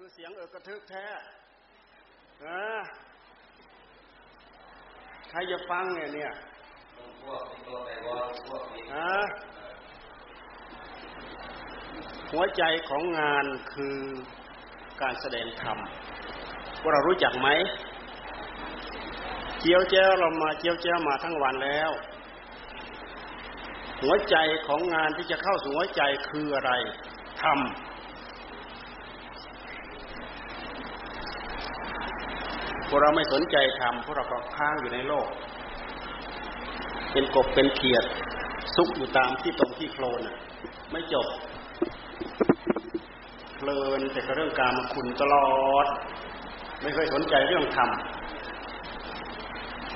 คือเสียงเออกระทึกแท้เออใครจะฟังเนี่ยเนี่ยหัวใจของงานคือการแสดงธรรมพวกเรารู้จักไหมเจียวเจ้าเรามาเจียวเจ้ามาทั้งวันแล้ว หัวใจของงานที่จะเข้าสู่หัวใจคืออะไรธรรม พวกเราไม่สนใจทำพวกเราก็ค้างอยู่ในโลก เป็นกบเป็นเขียดซุกอยู่ตามที่ตรงที่โคลนไม่จบเพลินแต่กับเรื่องการมคุณตลอด ไม่เคยสนใจเรื่องธรรม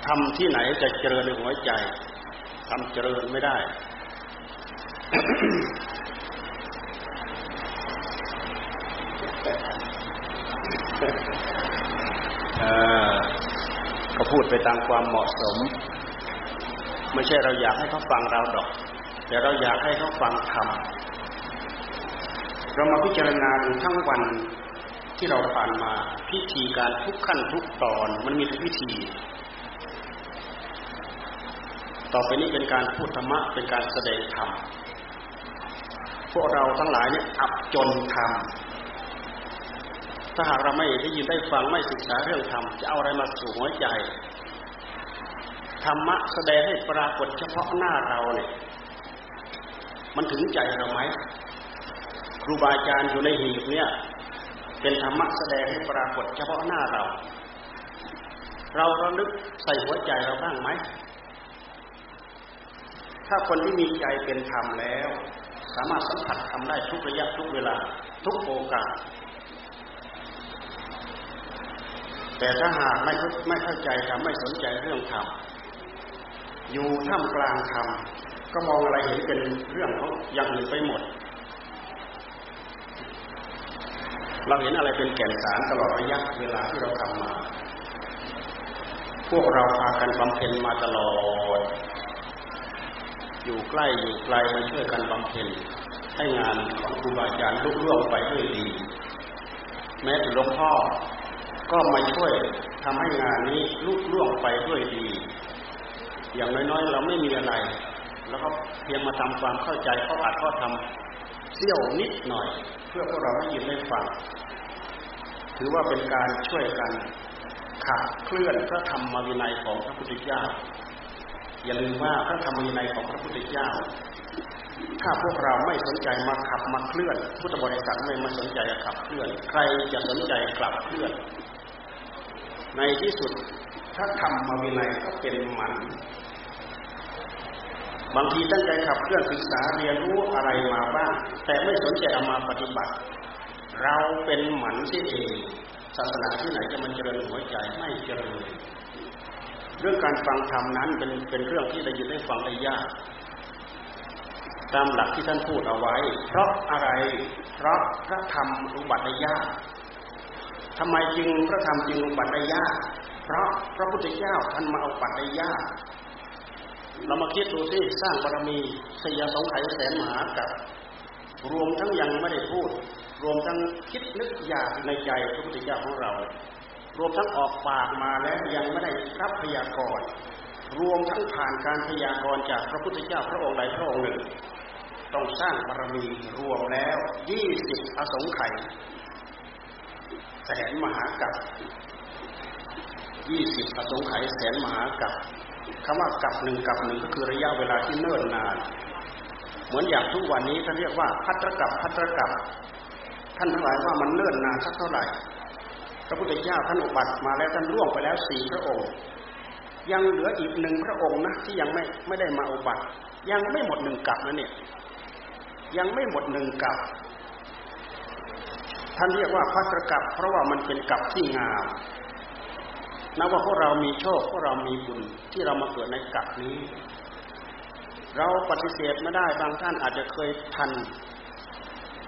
ทำที่ไหนจะเจริญในหัวใจทำเจริญไม่ได้ก็พูด ไปตามความเหมาะสม ไม่ใช่เราอยากให้เขาฟังเราดอก แต่เราอยากให้เขาฟังธรรมเรามาพิจารณาดูทั้งวันที่เราผ่านมาพิธีการทุกขั้นทุกตอนมันมีทุกพิธี ต่อไปนี้เป็นการพูดธรรมะเป็นการแสดงธรรมพวกเราทั้งหลายเนี่ยอับจนธรรมถ้าหากเราไม่ได้ยินได้ฟังไม่ศึกษาเรื่องธรรมจะเอาอะไรมาสู่หัวใจ ธรรมะแสดงให้ปรากฏเฉพาะหน้าเราเนี่ย มันถึงใจเราไหมครูบาอาจารย์อยู่ในหีบเนี่ย เป็นธรรมะแสดงให้ปรากฏเฉพาะหน้าเรา เราระลึกใส่หัวใจเราบ้างไหมถ้าคนที่มีใจเป็นธรรมแล้ว สามารถสัมผัสทำได้ทุกระยะทุกเวลาทุกโอกาสแต่ถ้าหากไม่ไม่เข้าใจธรรมไม่สนใจเรื่องธรรม อยู่ท่ามกลางธรรมก็มองอะไรเห็นเป็นเรื่องของอย่างอื่นไปหมด เราเห็นอะไรเป็นแก่นสารตลอดระยะเวลาที่เราทำมา พวกเราพากันบำเพ็ญมาตลอด อยู่ใกล้อยู่ไกลมาช่วยกันบำเพ็ญให้งานของครูบาอาจารย์ลุล่วงไปด้วยดี แม้แต่หลวงพ่อก็มาช่วยทำให้งานนี้ลุล่วงไปด้วยดี อย่างน้อยๆเราไม่มีอะไร แล้วก็เพียงมาทำความเข้าใจเขาอาจก็ทำเสี้ยวนิดหน่อย เพื่อพวกเราให้ยินได้ฟังถือว่าเป็นการช่วยกันขับเคลื่อนพระธรรมวินัยของพระพุทธเจ้า อย่าลืมว่าพระธรรมวินัยของพระพุทธเจ้า ถ้าพวกเราไม่สนใจมาขับมาเคลื่อน พุทธบริษัทไม่มาสนใจขับเคลื่อน ใครจะสนใจกลับเคลื่อน ในที่สุดถ้าทำมาวินัยก็เป็นหมัน บางทีตั้งใจขับเคลื่อนศึกษาเรียนรู้อะไรมาบ้าง แต่ไม่สนใจเอามาปฏิบัติ เราเป็นหมันที่เองศาสนาที่ไหนจะมันเจริญหัวใจไม่เจริญเรื่องการฟังธรรมนั้นเป็นเป็นเรื่องที่ได้ยินได้ฟังได้ยากตามหลักที่ท่านพูดเอาไว้ เพราะอะไร เพราะพระธรรมอุบัติได้ยากทำไมจึงพระธรรมจึงอุบัติได้ยาก เพราะพระพุทธเจ้าท่านมาอุบัติได้ยาก เรามาคิดดูสิสร้างบารมีสยาสงไขยแสนมหากับรวมทั้งยังไม่ได้พูด รวมทั้งคิดนึกอยากในใจพระพุทธเจ้าของเรา รวมทั้งออกปากมาแล้วยังไม่ได้รับพยากรณ์รวมทั้งผ่านการพยากรณ์จากพระพุทธเจ้าพระองค์ใดพระองค์หนึ่ง ต้องสร้างบารมีรวมแล้วยี่สิบอสงไขยแสนมหากับยี่สิบอสงไขยแสนมหากับ คำว่ากับหนึ่งกับหนึ่งก็คือระยะเวลาที่เนิ่นนาน เหมือนอย่างทุกวันนี้ท่านเรียกว่าพัตรกับพัตรกับท่านทั้งหลายว่ามันเนิ่นนานสักเท่าไหร่ พระพุทธเจ้าท่านอุบัติมาแล้วท่านล่วงไปแล้วสี่พระองค์ ยังเหลืออีกหนึ่งพระองค์นะที่ยังไม่ไม่ได้มาอุบัติ ยังไม่หมดหนึ่งกับนะเนี่ยยังไม่หมดหนึ่งกับท่านเรียกว่าพัตรกับเพราะว่ามันเป็นกับที่งาม นับว่าพวกเรามีโชคพวกเรามีบุญที่เรามาเกิดในกับนี้ เราปฏิเสธไม่ได้บางท่านอาจจะเคยทัน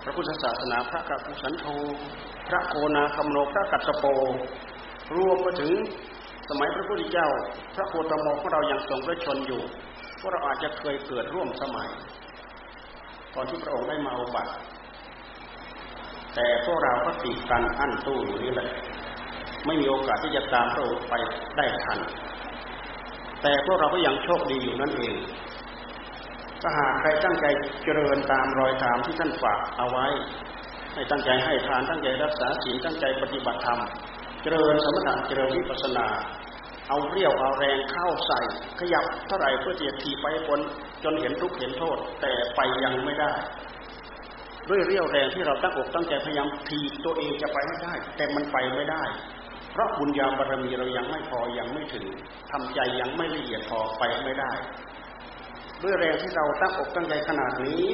พระพุทธศาสนาพระกัปปุสันโธพระโกนาคำโนพระกัตสโป รวมมาถึงสมัยพระพุทธเจ้า พระโคตมของเรายังทรงพระชนอยู่พวกเราอาจจะเคยเกิดร่วมสมัยตอนที่พระองค์ได้มาอุบัติแต่พวกเราก็ตีกันอั้นตู้อยู่นี่แหละ ไม่มีโอกาสที่จะตามพระองค์ไปได้ทัน แต่พวกเราก็ยังโชคดีอยู่นั่นเอง ถ้าหากใครตั้งใจเจริญตามรอยตามที่ท่านฝากเอาไว้ ให้ตั้งใจให้ทาน ตั้งใจรักษาศีล ตั้งใจปฏิบัติธรรม เจริญสมถะ เจริญวิปัสสนา เอาเรี่ยว เอาแรงเข้าใส่ ขยับเท่าไหร่เพื่อจะทีไปบนจนเห็นทุกข์เห็นโทษ แต่ไปยังไม่ได้ด้วยเรี่ยวแรงที่เราตั้งอกตั้งใจพยายามทีตัวเองจะไปให้ได้ แต่มันไปไม่ได้ เพราะบุญญาบารมีเรายังไม่พอยังไม่ถึงทำใจยังไม่ละเอียดพอไปไม่ได้ ด้วยแรงที่เราตั้งอกตั้งใจขนาดนี้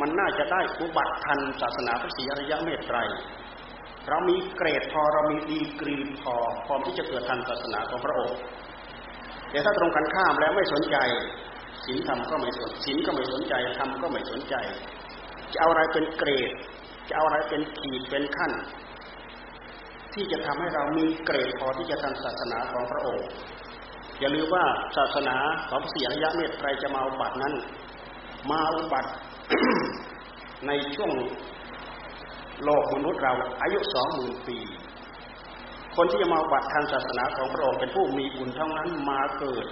มันน่าจะได้อุบัติทันศาสนาพระศรีอริยะเมตไตรเรามีเกรดพอเรามีดีกรีพอพร้อมที่จะเกิดทันศาสนาของพระองค์แต่ถ้าตรงกันข้ามแล้วไม่สนใจศีลธรรมก็ไม่สนศีลก็ไม่สนใจธรรมก็ไม่สนใจ จะเอาอะไรเป็นเกรด จะเอาอะไรเป็นขีดเป็นขั้น ที่จะทำให้เรามีเกรดพอที่จะทันศาสนาของพระองค์ อย่าลืมว่าศาสนาของเสียระยะเมตไตรจะมาอุบัตินั้น มาอุบัติในช่วงโลกมนุษย์เราอายุสองหมื่นปี คนที่จะมาอุบัติทางศาสนาของพระองค์เป็นผู้มีบุญเท่านั้นมาเกิด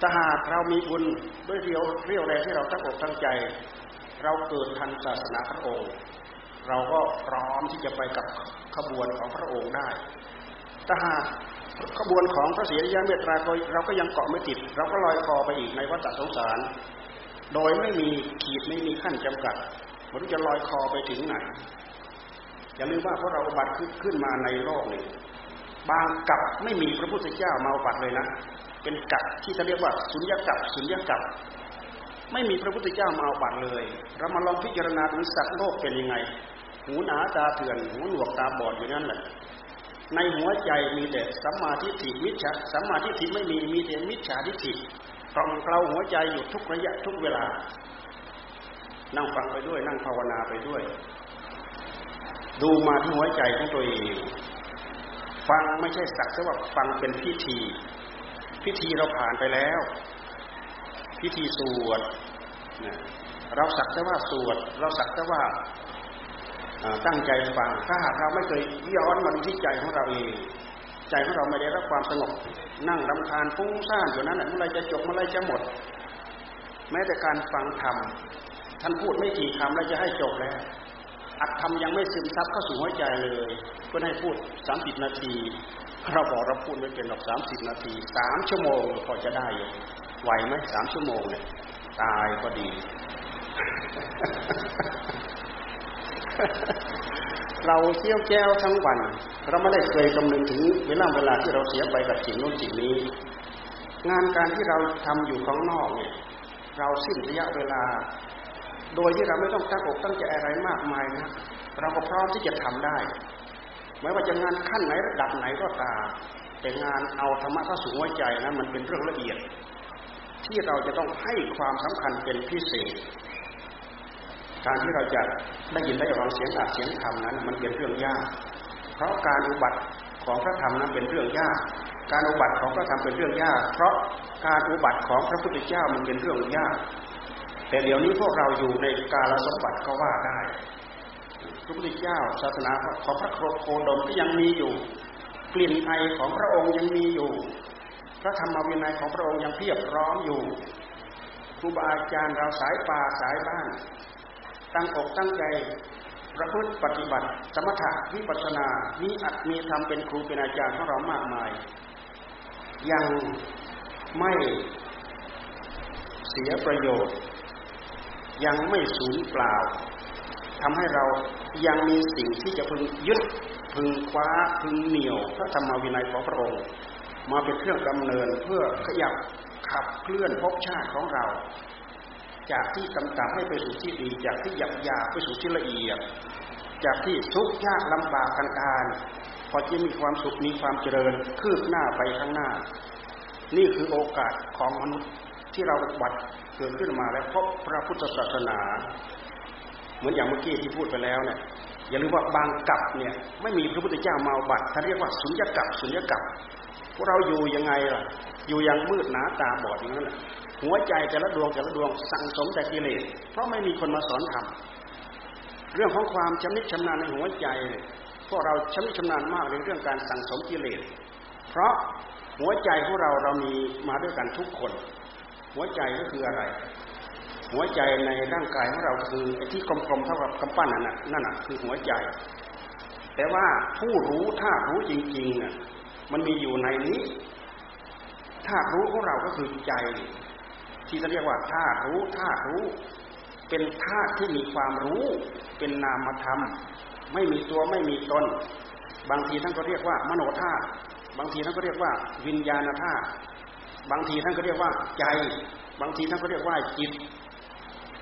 ถ้าหากเรามีบุญด้วยเรียวเรียวแรงที่เราตั้งอกตั้งใจ เราเกิดทันศาสนาพระองค์ เราก็พร้อมที่จะไปกับขบวนของพระองค์ได้ถ้าหากขบวนของพระเสียยะเมตตาเราก็ยังเกาะไม่ติด เราก็ลอยคอไปอีกในวัฏสงสาร โดยไม่มีขีดไม่มีขั้นจำกัดม่รู้จะลอยคอไปถึงไหน อย่าลืมว่าพวกเราบัติขึ้นมาในโลกนี้บางกับไม่มีพระพุทธเจ้ามาบัติเลยนะ เป็นกับที่จะเรียกว่าสุญญกับสุญญกับไม่มีพระพุทธเจ้ามาบัติเลย เรามาลองพิจารณาดูสัตว์โลกเป็นยังไง หูหนาตาเถื่อนหูหนวกตาบอดอยู่นั่นแหละในหัวใจมีแต่สัมมาทิฏฐิมิจฉาสัมมาทิฏฐิไม่มีมีแต่มิจฉาทิฏฐิกล่อมเกลาหัวใจอยู่ทุกระยะทุกเวลา นั่งฟังไปด้วย นั่งภาวนาไปด้วย ดูมาที่หัวใจของตัวเองฟังไม่ใช่สักแต่ว่าฟังเป็นพิธี พิธีเราผ่านไปแล้ว พิธีสวดเราสักแต่ว่าสวด เราสักแต่ว่า ตั้งใจฟังถ้าหากเราไม่เคยย้อนมาดูที่ใจของเราเองใจของเราไม่ได้รับความสงบ นั่งรำคาญฟุ้งซ่านอยู่นั้นเมื่อไรจะจบเมื่อไรจะหมด แม้แต่การฟังธรรมท่านพูดไม่กี่คำแล้วจะให้จบแล้ว อัดธรรมยังไม่ซึมซับเข้าสู่หัวใจเลยก็ให้พูดสามสิบนาทีเราบอกเราพูดไม่เป็นหรอกสามสิบนาทีสามชั่วโมงพอจะได้อยู่ไหวไหมสามชั่วโมงเนี่ยตายก็ดี เราเที่ยวแก้วทั้งวัน เราไม่ได้เคยคำนึงถึงเวลาเวลาที่เราเสียไปกับสิ่งโน้นสิ่งนี้ งานการที่เราทำอยู่ข้างนอกเนี่ย เราสิ้นระยะเวลา โดยที่เราไม่ต้องตั้งอกตั้งใจอะไรมากมายนะเราก็พร้อมที่จะทำได้ไม่ว่าจะงานขั้นไหนระดับไหนก็ตามแต่งานเอาธรรมะเข้าสู่หัวใจนะมันเป็นเรื่องละเอียด ที่เราจะต้องให้ความสำคัญเป็นพิเศษ การที่เราจะได้ยินได้ฟังเสียงอัดเสียงธรรมนั้น มันเป็นเรื่องยาก เพราะการอุบัติของพระธรรมนั้นเป็นเรื่องยาก การอุบัติของพระธรรมเป็นเรื่องยาก เพราะการอุบัติของพระพุทธเจ้ามันเป็นเรื่องยาก แต่เดี๋ยวนี้พวกเราอยู่ในกาลสมบัติก็ว่าได้ พระพุทธเจ้าศาสนาของพระโคดมก็ยังมีอยู่ กลิ่นไอของพระองค์ยังมีอยู่ พระธรรมวินัยของพระองค์ยังเพียบพร้อมอยู่ครูบาอาจารย์เราสายป่าสายบ้าน ตั้งอกตั้งใจประพฤติปฏิบัติ สมถะวิปัสนามีอัตมีธรรมเป็นครูเป็นอาจารย์ของเรามากมาย ยังไม่เสียประโยชน์ ยังไม่สูญเปล่าทำให้เรายังมีสิ่งที่จะพึงยึดพึงคว้าพึงเหนี่ยวพระธรรมวินัยของพระองค์ มาเป็นเครื่องดำเนินเพื่อขยับขับเคลื่อนภพชาติของเรา จากที่กำกับให้ไปสู่ที่ดี จากที่หยับยาไปสู่ที่ละเอียด จากที่ทุกข์ยากลำบากกันการพอจะมีความสุขมีความเจริญคืบหน้าไปข้างหน้า นี่คือโอกาสของมนุษย์ที่เราบัตรเกิดขึ้นมาแล้วพบพระพุทธศาสนา เหมือนอย่างเมื่อกี้ที่พูดไปแล้วเนี่ยอย่าลืมว่าบางกับเนี่ยไม่มีพระพุทธเจ้ามาบัตรท่านเรียกว่าสุญญกับสุญญกับ พวกเราอยู่ยังไงล่ะ อยู่อยังมืดหนาตาบอดอย่างนั้นแหละหัวใจแต่ละดวงแต่ละดวงสั่งสมแต่กิเลสเพราะไม่มีคนมาสอนธรรมเรื่องของความชำนิชำนาญในหัวใจพวกเราชำนิชำนาญมากในเรื่องการสั่งสมกิเลสเพราะหัวใจของเราเรามีมาด้วยกันทุกคน หัวใจก็คืออะไร หัวใจในร่างกายของเราคือไอ้ที่กลมๆเท่ากับกำปั้นนั่นน่ะนั่นน่ะคือหัวใจ แต่ว่าผู้รู้ถ้ารู้จริงๆอะ มันมีอยู่ในนี้ธาตุรู้ของเราก็คือใจ ที่จะเรียกว่าธาตุรู้ธาตุรู้ เป็นธาตุที่มีความรู้ เป็นนามธรรม ไม่มีตัวไม่มีตน บางทีท่านก็เรียกว่ามโนธาตุบางทีท่านก็เรียกว่า วิญญาณธาตุบางทีท่านก็เรียกว่าใจ บางทีท่านก็เรียกว่าจิต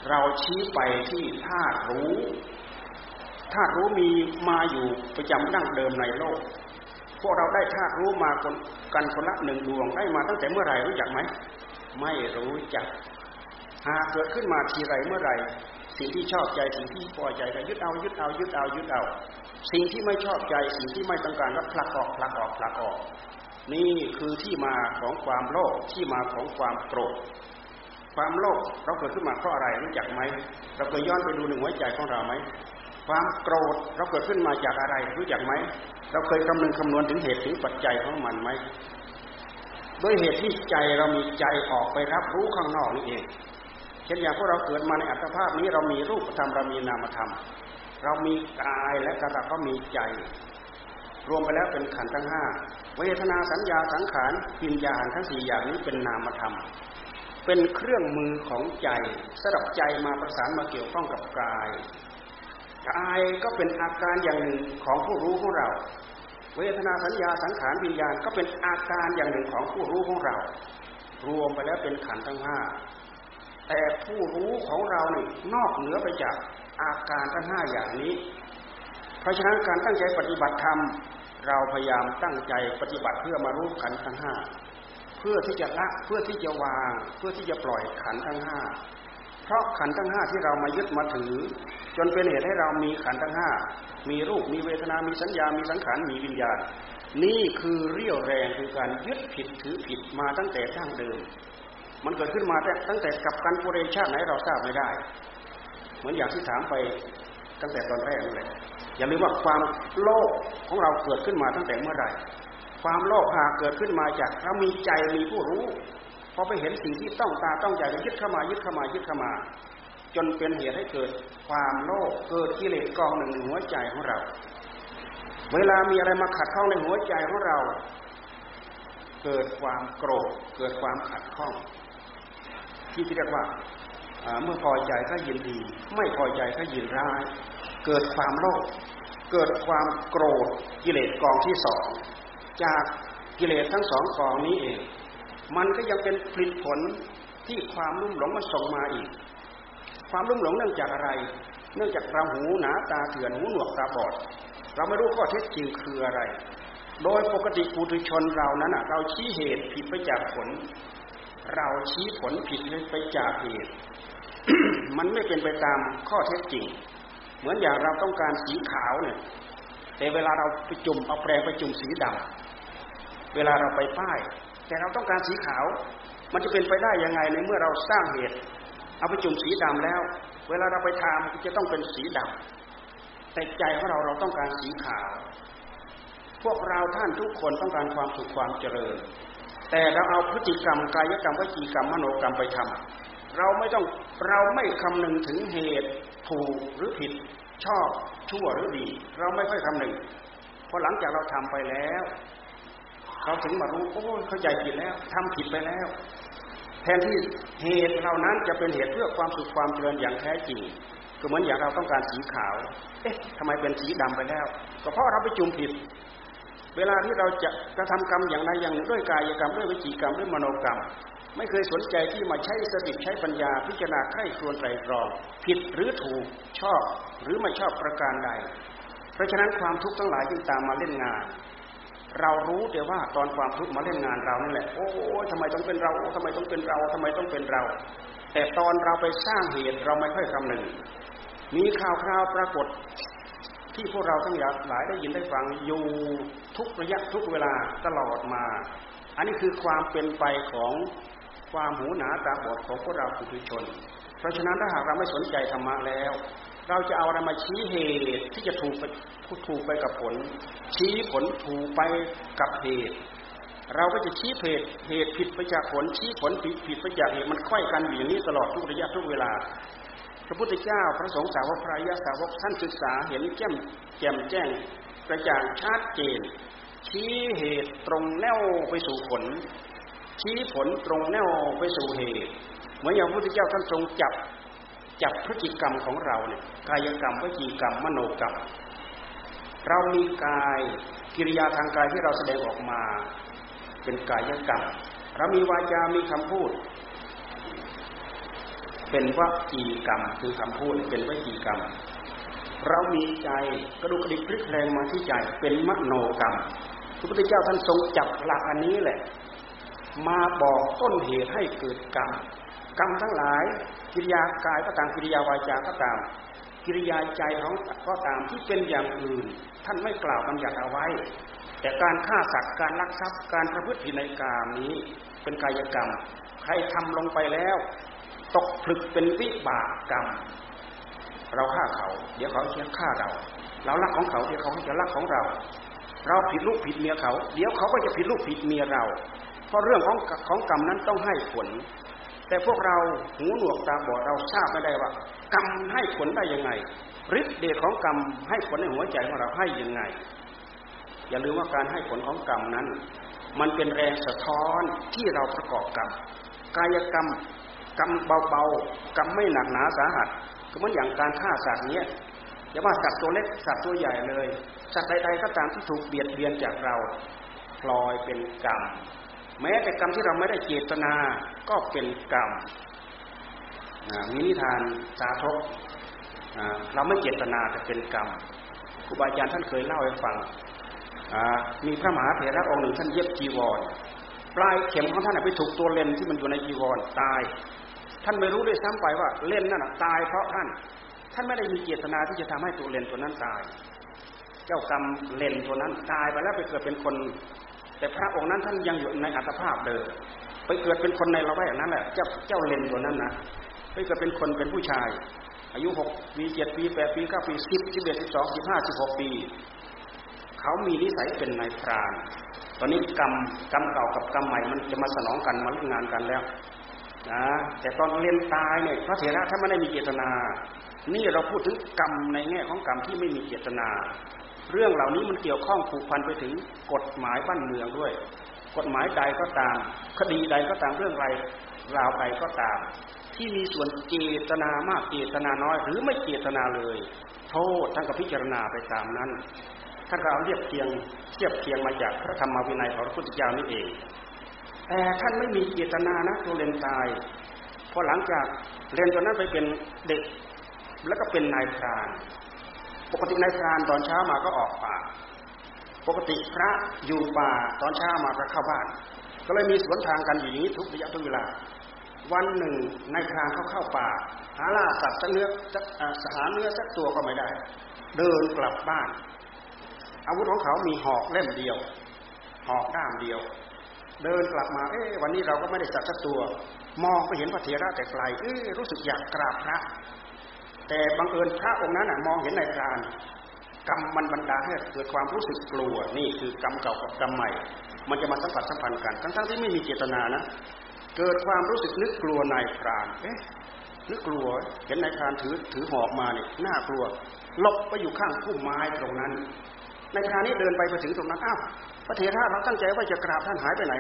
เราชี้ไปที่ธาตุรู้ธาตุรู้มีมาอยู่ประจำดั้งเดิมในโลก วกเราได้ธาตุรู้มากันคนละหนึ่งดวงได้มาตั้งแต่เมื่อไหร่รู้จักไหมไม่รู้จัก หากเกิดขึ้นมาทีไรเมื่อไหร่สิ่งที่ชอบใจสิ่งที่พอใจก็ยึดเอายึดเอายึดเอายึดเอา สิ่งที่ไม่ชอบใจสิ่งที่ไม่ต้องการก็ผลักออกผลักออกผลักออก นี่คือที่มาของความโลภที่มาของความโกรธความโลภเราเกิดขึ้นมาเพราะอะไรรู้จักไหมเราเคยย้อนไปดูหนึ่งหัวใจของเราไหม ความโกรธเราเกิดขึ้นมาจากอะไรรู้จักไหม เราเคยคำนึงคำนวณถึงเหตุถึงปัจจัยของมันไหมด้วยเหตุที่ใจเรามีใจออกไปรับรู้ข้างนอกนี่เอง เช่นอย่างพวกเราเกิดมาในอัตภาพนี้เรามีรูปธรรมเรามีนามธรรม เรามีกายและกระก็มีใจ รวมไปแล้วเป็นขันธ์ทั้งห้าเวทนาสัญญาสังขารปิญญาทั้งสี่อย่างนี้เป็นนามธรรม เป็นเครื่องมือของใจสลับใจมาประสานมาเกี่ยวข้องกับกาย กายก็เป็นอาการอย่างหนึ่งของผู้รู้ของเรา เวทนาสัญญาสังขารวิญญาณก็เป็นอาการอย่างหนึ่งของผู้รู้ของเรา รวมไปแล้วเป็นขันธ์ทั้งห้าแต่ผู้รู้ของเราเนี่ยนอกเหนือไปจากอาการทั้งห้าอย่างนี้ เพราะฉะนั้นการตั้งใจปฏิบัติธรรมเราพยายามตั้งใจปฏิบัติเพื่อมารู้ขันธ์ทั้งห้าเพื่อที่จะละเพื่อที่จะวาง เพื่อที่จะปล่อยขันธ์ทั้งห้า เพราะขันทั้งห้าที่เรามายึดมาถือ จนเป็นเหตุให้เรามีขันทั้งห้ามีรูปมีเวทนา มีสัญญา มีสังขาร มีวิญญาณ นี่คือเรี่ยวแรงคือการยึดผิดถือผิดมาตั้งแต่ตั้งเดิม มันเกิดขึ้นมาตั้งแต่กับกันปุเรชาติไหนเราทราบไม่ได้ เหมือนอย่างที่ถามไปตั้งแต่ตอนแรกนั่นแหละอย่าลืมว่าความโลภของเราเกิดขึ้นมาตั้งแต่เมื่อไหร่ ความโลภหากเกิดขึ้นมาจากเรามีใจมีผู้รู้ พอไปเห็นสิ่งที่ต้องตาต้องใจก็ยึดเข้ามายึดเข้ามายึดเข้ามา จนเป็นเหตุให้เกิดความโลภเกิดกิเลสกองหนึ่งในหัวใจของเรา เวลามีอะไรมาขัดข้องในหัวใจของเรา เกิดความโกรธเกิดความขัดข้อง ที่เรียกว่าเมื่อพอใจก็ยินดี ไม่พอใจก็ยินร้าย เกิดความโลภเกิดความโกรธกิเลสกองที่สองจากกิเลสทั้งสองกองนี้เอง มันก็ยังเป็นผลผลที่ความรุ่มหลงมันส่งมาอีก ความรุ่มหลงเนื่องจากอะไร เนื่องจากเราหูหนาตาเถื่อนหูหนวกตาบอด เราไม่รู้ข้อเท็จจริงคืออะไร โดยปกติปุถุชนเรานั้นเราชี้เหตุผิดไปจากผล เราชี้ผลผิดไปจากเหตุ มันไม่เป็นไปตามข้อเท็จจริง เหมือนอย่างเราต้องการสีขาวเนี่ย แต่เวลาเราไปจุ่มเอาแปรงไปจุ่มสีดำเวลาเราไปป้าย แต่เราต้องการสีขาว มันจะเป็นไปได้ยังไงในเมื่อเราสร้างเหตุ เอาไปจุ่มสีดำแล้ว เวลาเราไปทำจะต้องเป็นสีดำแต่ใจของเราเราต้องการสีขาว พวกเราท่านทุกคนต้องการความสุขความเจริญ แต่เราเอาพฤติกรรมกายกรรมวิจีกรรมมโนกรรมไปทำเราไม่ต้องเราไม่คำนึงถึงเหตุถูกหรือผิดชอบชั่วหรือดี เราไม่ค่อยคำนึงพอหลังจากเราทำไปแล้ว เราถึงมารู้โอ้เข้าใจผิดแล้วทำผิดไปแล้ว แทนที่เหตุเหล่านั้นจะเป็นเหตุเพื่อความสุขความเจริญอย่างแท้จริงก็เหมือนอย่างเราต้องการสีขาว เอ๊ะทำไมเป็นสีดำไปแล้ว ก็เพราะเราไปจุ่มผิด เวลาที่เราจะกระทำกรรมอย่างใดอย่างหนึ่งด้วยกายกรรมด้วยวิจีกรรมด้วยมโนกรรม ไม่เคยสนใจที่มาใช้สติใช้ปัญญาพิจารณาไข้ครวนไตรตรอง ผิดหรือถูกชอบหรือไม่ชอบประการใด เพราะฉะนั้นความทุกข์ทั้งหลายจึงตามมาเล่นงาน เรารู้แต่ว่าตอนความทุกข์มาเล่นงานเรานั่นแหละ โอ้ทำไมต้องเป็นเราทำไมต้องเป็นเราทำไมต้องเป็นเรา แต่ตอนเราไปสร้างเหตุเราไม่ค่อยคำนึงมีข่าวคราวปรากฏที่พวกเราทั้งหลายได้ยินได้ฟังอยู่ทุกระยะทุกเวลาตลอดมา อันนี้คือความเป็นไปของความหูหนาตาบอดของพวกเราปุถุชน เพราะฉะนั้นถ้าหากเราไม่สนใจธรรมะแล้ว เราจะเอาอะไรมาชี้เหตุที่จะถูกไปถูกไปกับผล ชี้ผลถูกไปกับเหตุ เราก็จะชี้เหตุเหตุผิดไปจากผล ชี้ผลผิดผิดไปจากเหตุมันค่อยกันอยู่อย่างนี้ตลอดทุกระยะทุกเวลา พระพุทธเจ้าพระสงฆ์สาวกพระยาสาวกท่านศึกษาเห็นแจ่มแจ่มแจ้งกระจ่างชัดเจนชี้เหตุตรงแนวไปสู่ผล ชี้ผลตรงแนวไปสู่เหตุเหมือนอย่างพระพุทธเจ้าท่านทรงจับ จับพฤติกรรมของเราเนี่ยกายกรรมวจีกรรมมโนกรรม เรามีกายกิริยาทางกายที่เราแสดงออกมา เป็นกายกรรม เรามีวาจา มีคำพูด เป็นวจีกรรม คือคำพูดเป็นวจีกรรม เรามีใจกระดูกกระดิกพลิกแรงมาที่ใจเป็นมโนกรรมพระพุทธเจ้าท่านทรงจับหลักอันนี้แหละ มาบอกต้นเหตุให้เกิดกรรมกรรมทั้งหลาย กิริยากายก็ตามกิริยาวาจาก็ตาม กิริยาใจของก็ตามที่เป็นอย่างอื่น ท่านไม่กล่าวบัญญัติเอาไว้ แต่การฆ่าสัตว์การลักทรัพย์การประพฤติในกามนี้ เป็นกายกรรม ใครทำลงไปแล้ว ตกผลึกเป็นวิบากกรรม เราฆ่าเขา เดี๋ยวเขาจะฆ่าเรา เราลักของเขาเดี๋ยวเขาจะลักของเรา เราผิดลูกผิดเมียเขา เดี๋ยวเขาก็จะผิดลูกผิดเมียเรา เพราะเรื่องของของกรรมนั้นต้องให้ผล แต่พวกเราหูหนวกตาบอดเราทราบไม่ได้ว่ากรรมให้ผลได้ยังไงฤทธิ์เดชของกรรมให้ผลในหัวใจของเราให้ยังไง อย่าลืมว่าการให้ผลของกรรมนั้น มันเป็นแรงสะท้อนที่เราประกอบกรรมกายกรรมกรรมเบาๆกรรมไม่หนักหนาสาหัสก็เหมือนอย่างการฆ่าสัตว์เนี้ยอย่าว่าสัตว์ตัวเล็กสัตว์ตัวใหญ่เลยสัตว์ใดๆก็ตามที่ถูกเบียดเบียนจากเราพลอยเป็นกรรม แม้แต่กรรมที่เราไม่ได้เจตนาก็เป็นกรรมมีนิทานสาธกเราไม่เจตนาแต่เป็นกรรมครูบาอาจารย์ท่านเคยเล่าให้ฟังมีพระมหาเถระองค์หนึ่งท่านเย็บจีวร ปลายเข็มของท่านไปถูกตัวเลนที่มันอยู่ในจีวรตาย ท่านไม่รู้ด้วยซ้ำไปว่าเล่นนั่นตายเพราะท่าน ท่านไม่ได้มีเจตนาที่จะทำให้ตัวเลนตัวนั้นตาย เจ้ากรรมเลนตัวนั้นตายไปแล้วไปเกิดเป็นคน แต่พระองค์นั้นท่านยังอยู่ในอัตภาพเดิมไปเกิดเป็นคนในละแวกนั้นแหละเจ้าเจ้าเลนตัวนั้นนะไปเกิดเป็นคนเป็นผู้ชาย อายุหกปีเจ็ดปีแปดปีเก้าปีสิบสิบเอ็ดสิบสองสิบห้าสิบหกปี เขามีนิสัยเป็นนายพรานตอนนี้กรรมกรรมเก่ากับกรรมใหม่มันจะมาสนองกันมาเล่นงานกันแล้วนะแต่ตอนเรียนตายเนี่ยพระเถระถ้าไม่ได้มีเจตนา นี่เราพูดถึงกรรมในแง่ของกรรมที่ไม่มีเจตนา เรื่องเหล่านี้มันเกี่ยวข้องผูกพันไปถึงกฎหมายบ้านเมืองด้วย กฎหมายใดก็ตาม คดีใดก็ตามเรื่องไรราวใดก็ตาม ที่มีส่วนเจตนามากเจตนาน้อย หรือไม่เจตนาเลย โทษท่านก็พิจารณาไปตามนั้นท่านก็เอาเรียบเทียงเทียบเทียงมาจากพระธรรมวินัยของพระพุทธเจ้านี่เอง แต่ท่านไม่มีเจตนานะตัวเลนตายพอหลังจากเรียนตัวนั้นไปเป็นเด็กแล้วก็เป็นนายพราน ปกติในพรานตอนเช้ามาก็ออกป่า ปกติพระอยู่ป่าตอนเช้ามาก็เข้าบ้าน ก็เลยมีสวนทางกันอย่างนี้ทุกระยะทุกเวลา วันหนึ่งในพรานเขาเข้าป่า หาล่าสัตว์สักเนื้อสักหาเนื้อสักตัวก็ไม่ได้ เดินกลับบ้าน อาวุธของเขามีหอกเล่มเดียว หอกด้ามเดียว เดินกลับมา เอ๊ะวันนี้เราก็ไม่ได้สัตว์สักตัว มองไปเห็นพระเถระแต่ไกล เอ๊ะรู้สึกอยากกราบพระ แต่บังเอิญพระองค์นั้นมองเห็นในพรานกรรมมันบันดาให้เกิดความรู้สึกกลัวนี่คือกรรมเก่ากับกรรมใหม่ มันจะมาสัมผัสสัมพันธ์กัน ทั้งๆที่ไม่มีเจตนานะ เกิดความรู้สึกนึกกลัวนายพรานเอ๊ะนึกกลัวเห็นนายพรานถือถือหอกมาเนี่ยน่ากลัวหลบไปอยู่ข้างพุ่มไม้ตรงนั้นนายพรานนี้เดินไปไปถึงตรงนั้นอ้าวพระเถระเราตั้งใจว่าจะกราบท่านหายไปไหน